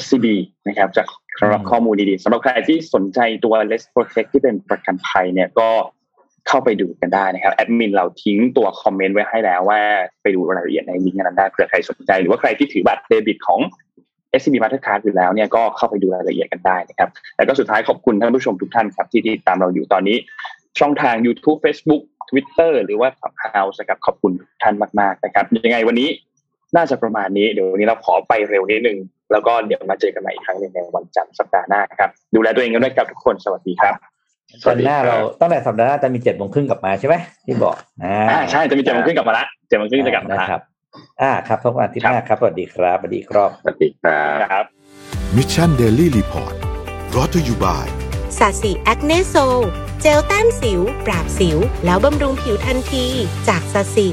SCB นะครับจากสำหรับข้อมูลดีๆสำหรับใครที่สนใจตัว Let's Protect ที่เป็นประกันภัยเนี่ยก็ เข้าไปดูกันได้นะครับแอดมินเราทิ้งตัว comment ไว้ให้แล้วว่าไปดูรายละเอียดในลิงก์นั้นได้เผื่อใครสนใจ หรือว่าใครที่ถือบัตรเดบิตของ SCB Mastercard อยู่แล้วเนี่ยก็เข้าไปดูรายละเอียดกันได้นะครับแล้วก็สุดท้ายขอบคุณท่านผู้ชมทุกท่านครับที่ติดตามเราอยู่ตอนนี้ ช่องทาง YouTube Facebook Twitter หรือว่า Clubhouse นะครับขอบคุณทุกท่านมากๆนะครับยังไงวันนี้น่าจะประมาณนี้เดี๋ยววันนี้เราขอไปเร็วนิดนึงแล้วก็เดี๋ยวมาเจอกันใหม่อีกครั้งในวันจันทร์สัปดาห์หน้าครับ ดูแลตัวเองกันด้วยครับทุกคนสวัสดีครับ สัปดาห์หน้าเราตั้งแต่สัปดาห์หน้าจะมีเจ็ดโมงครึ่งกลับมาใช่ไหมที่บอกอ่าใช่จะมีเจ็ดโมงครึ่งกลับมาละเจ็ดโมงครึ่งจะกลับมาครับ อ่าครับทุกวันที่หน้าครับสวัสดีครับสวัสดีครับสวัสดีครับมิชชันเดลี่รีพอร์ตรอตัวอยู่บ่ายสาสีแอคเนโซเจลแต้มสิว ปราบสิว แล้วบำรุงผิวทันที จากสาสี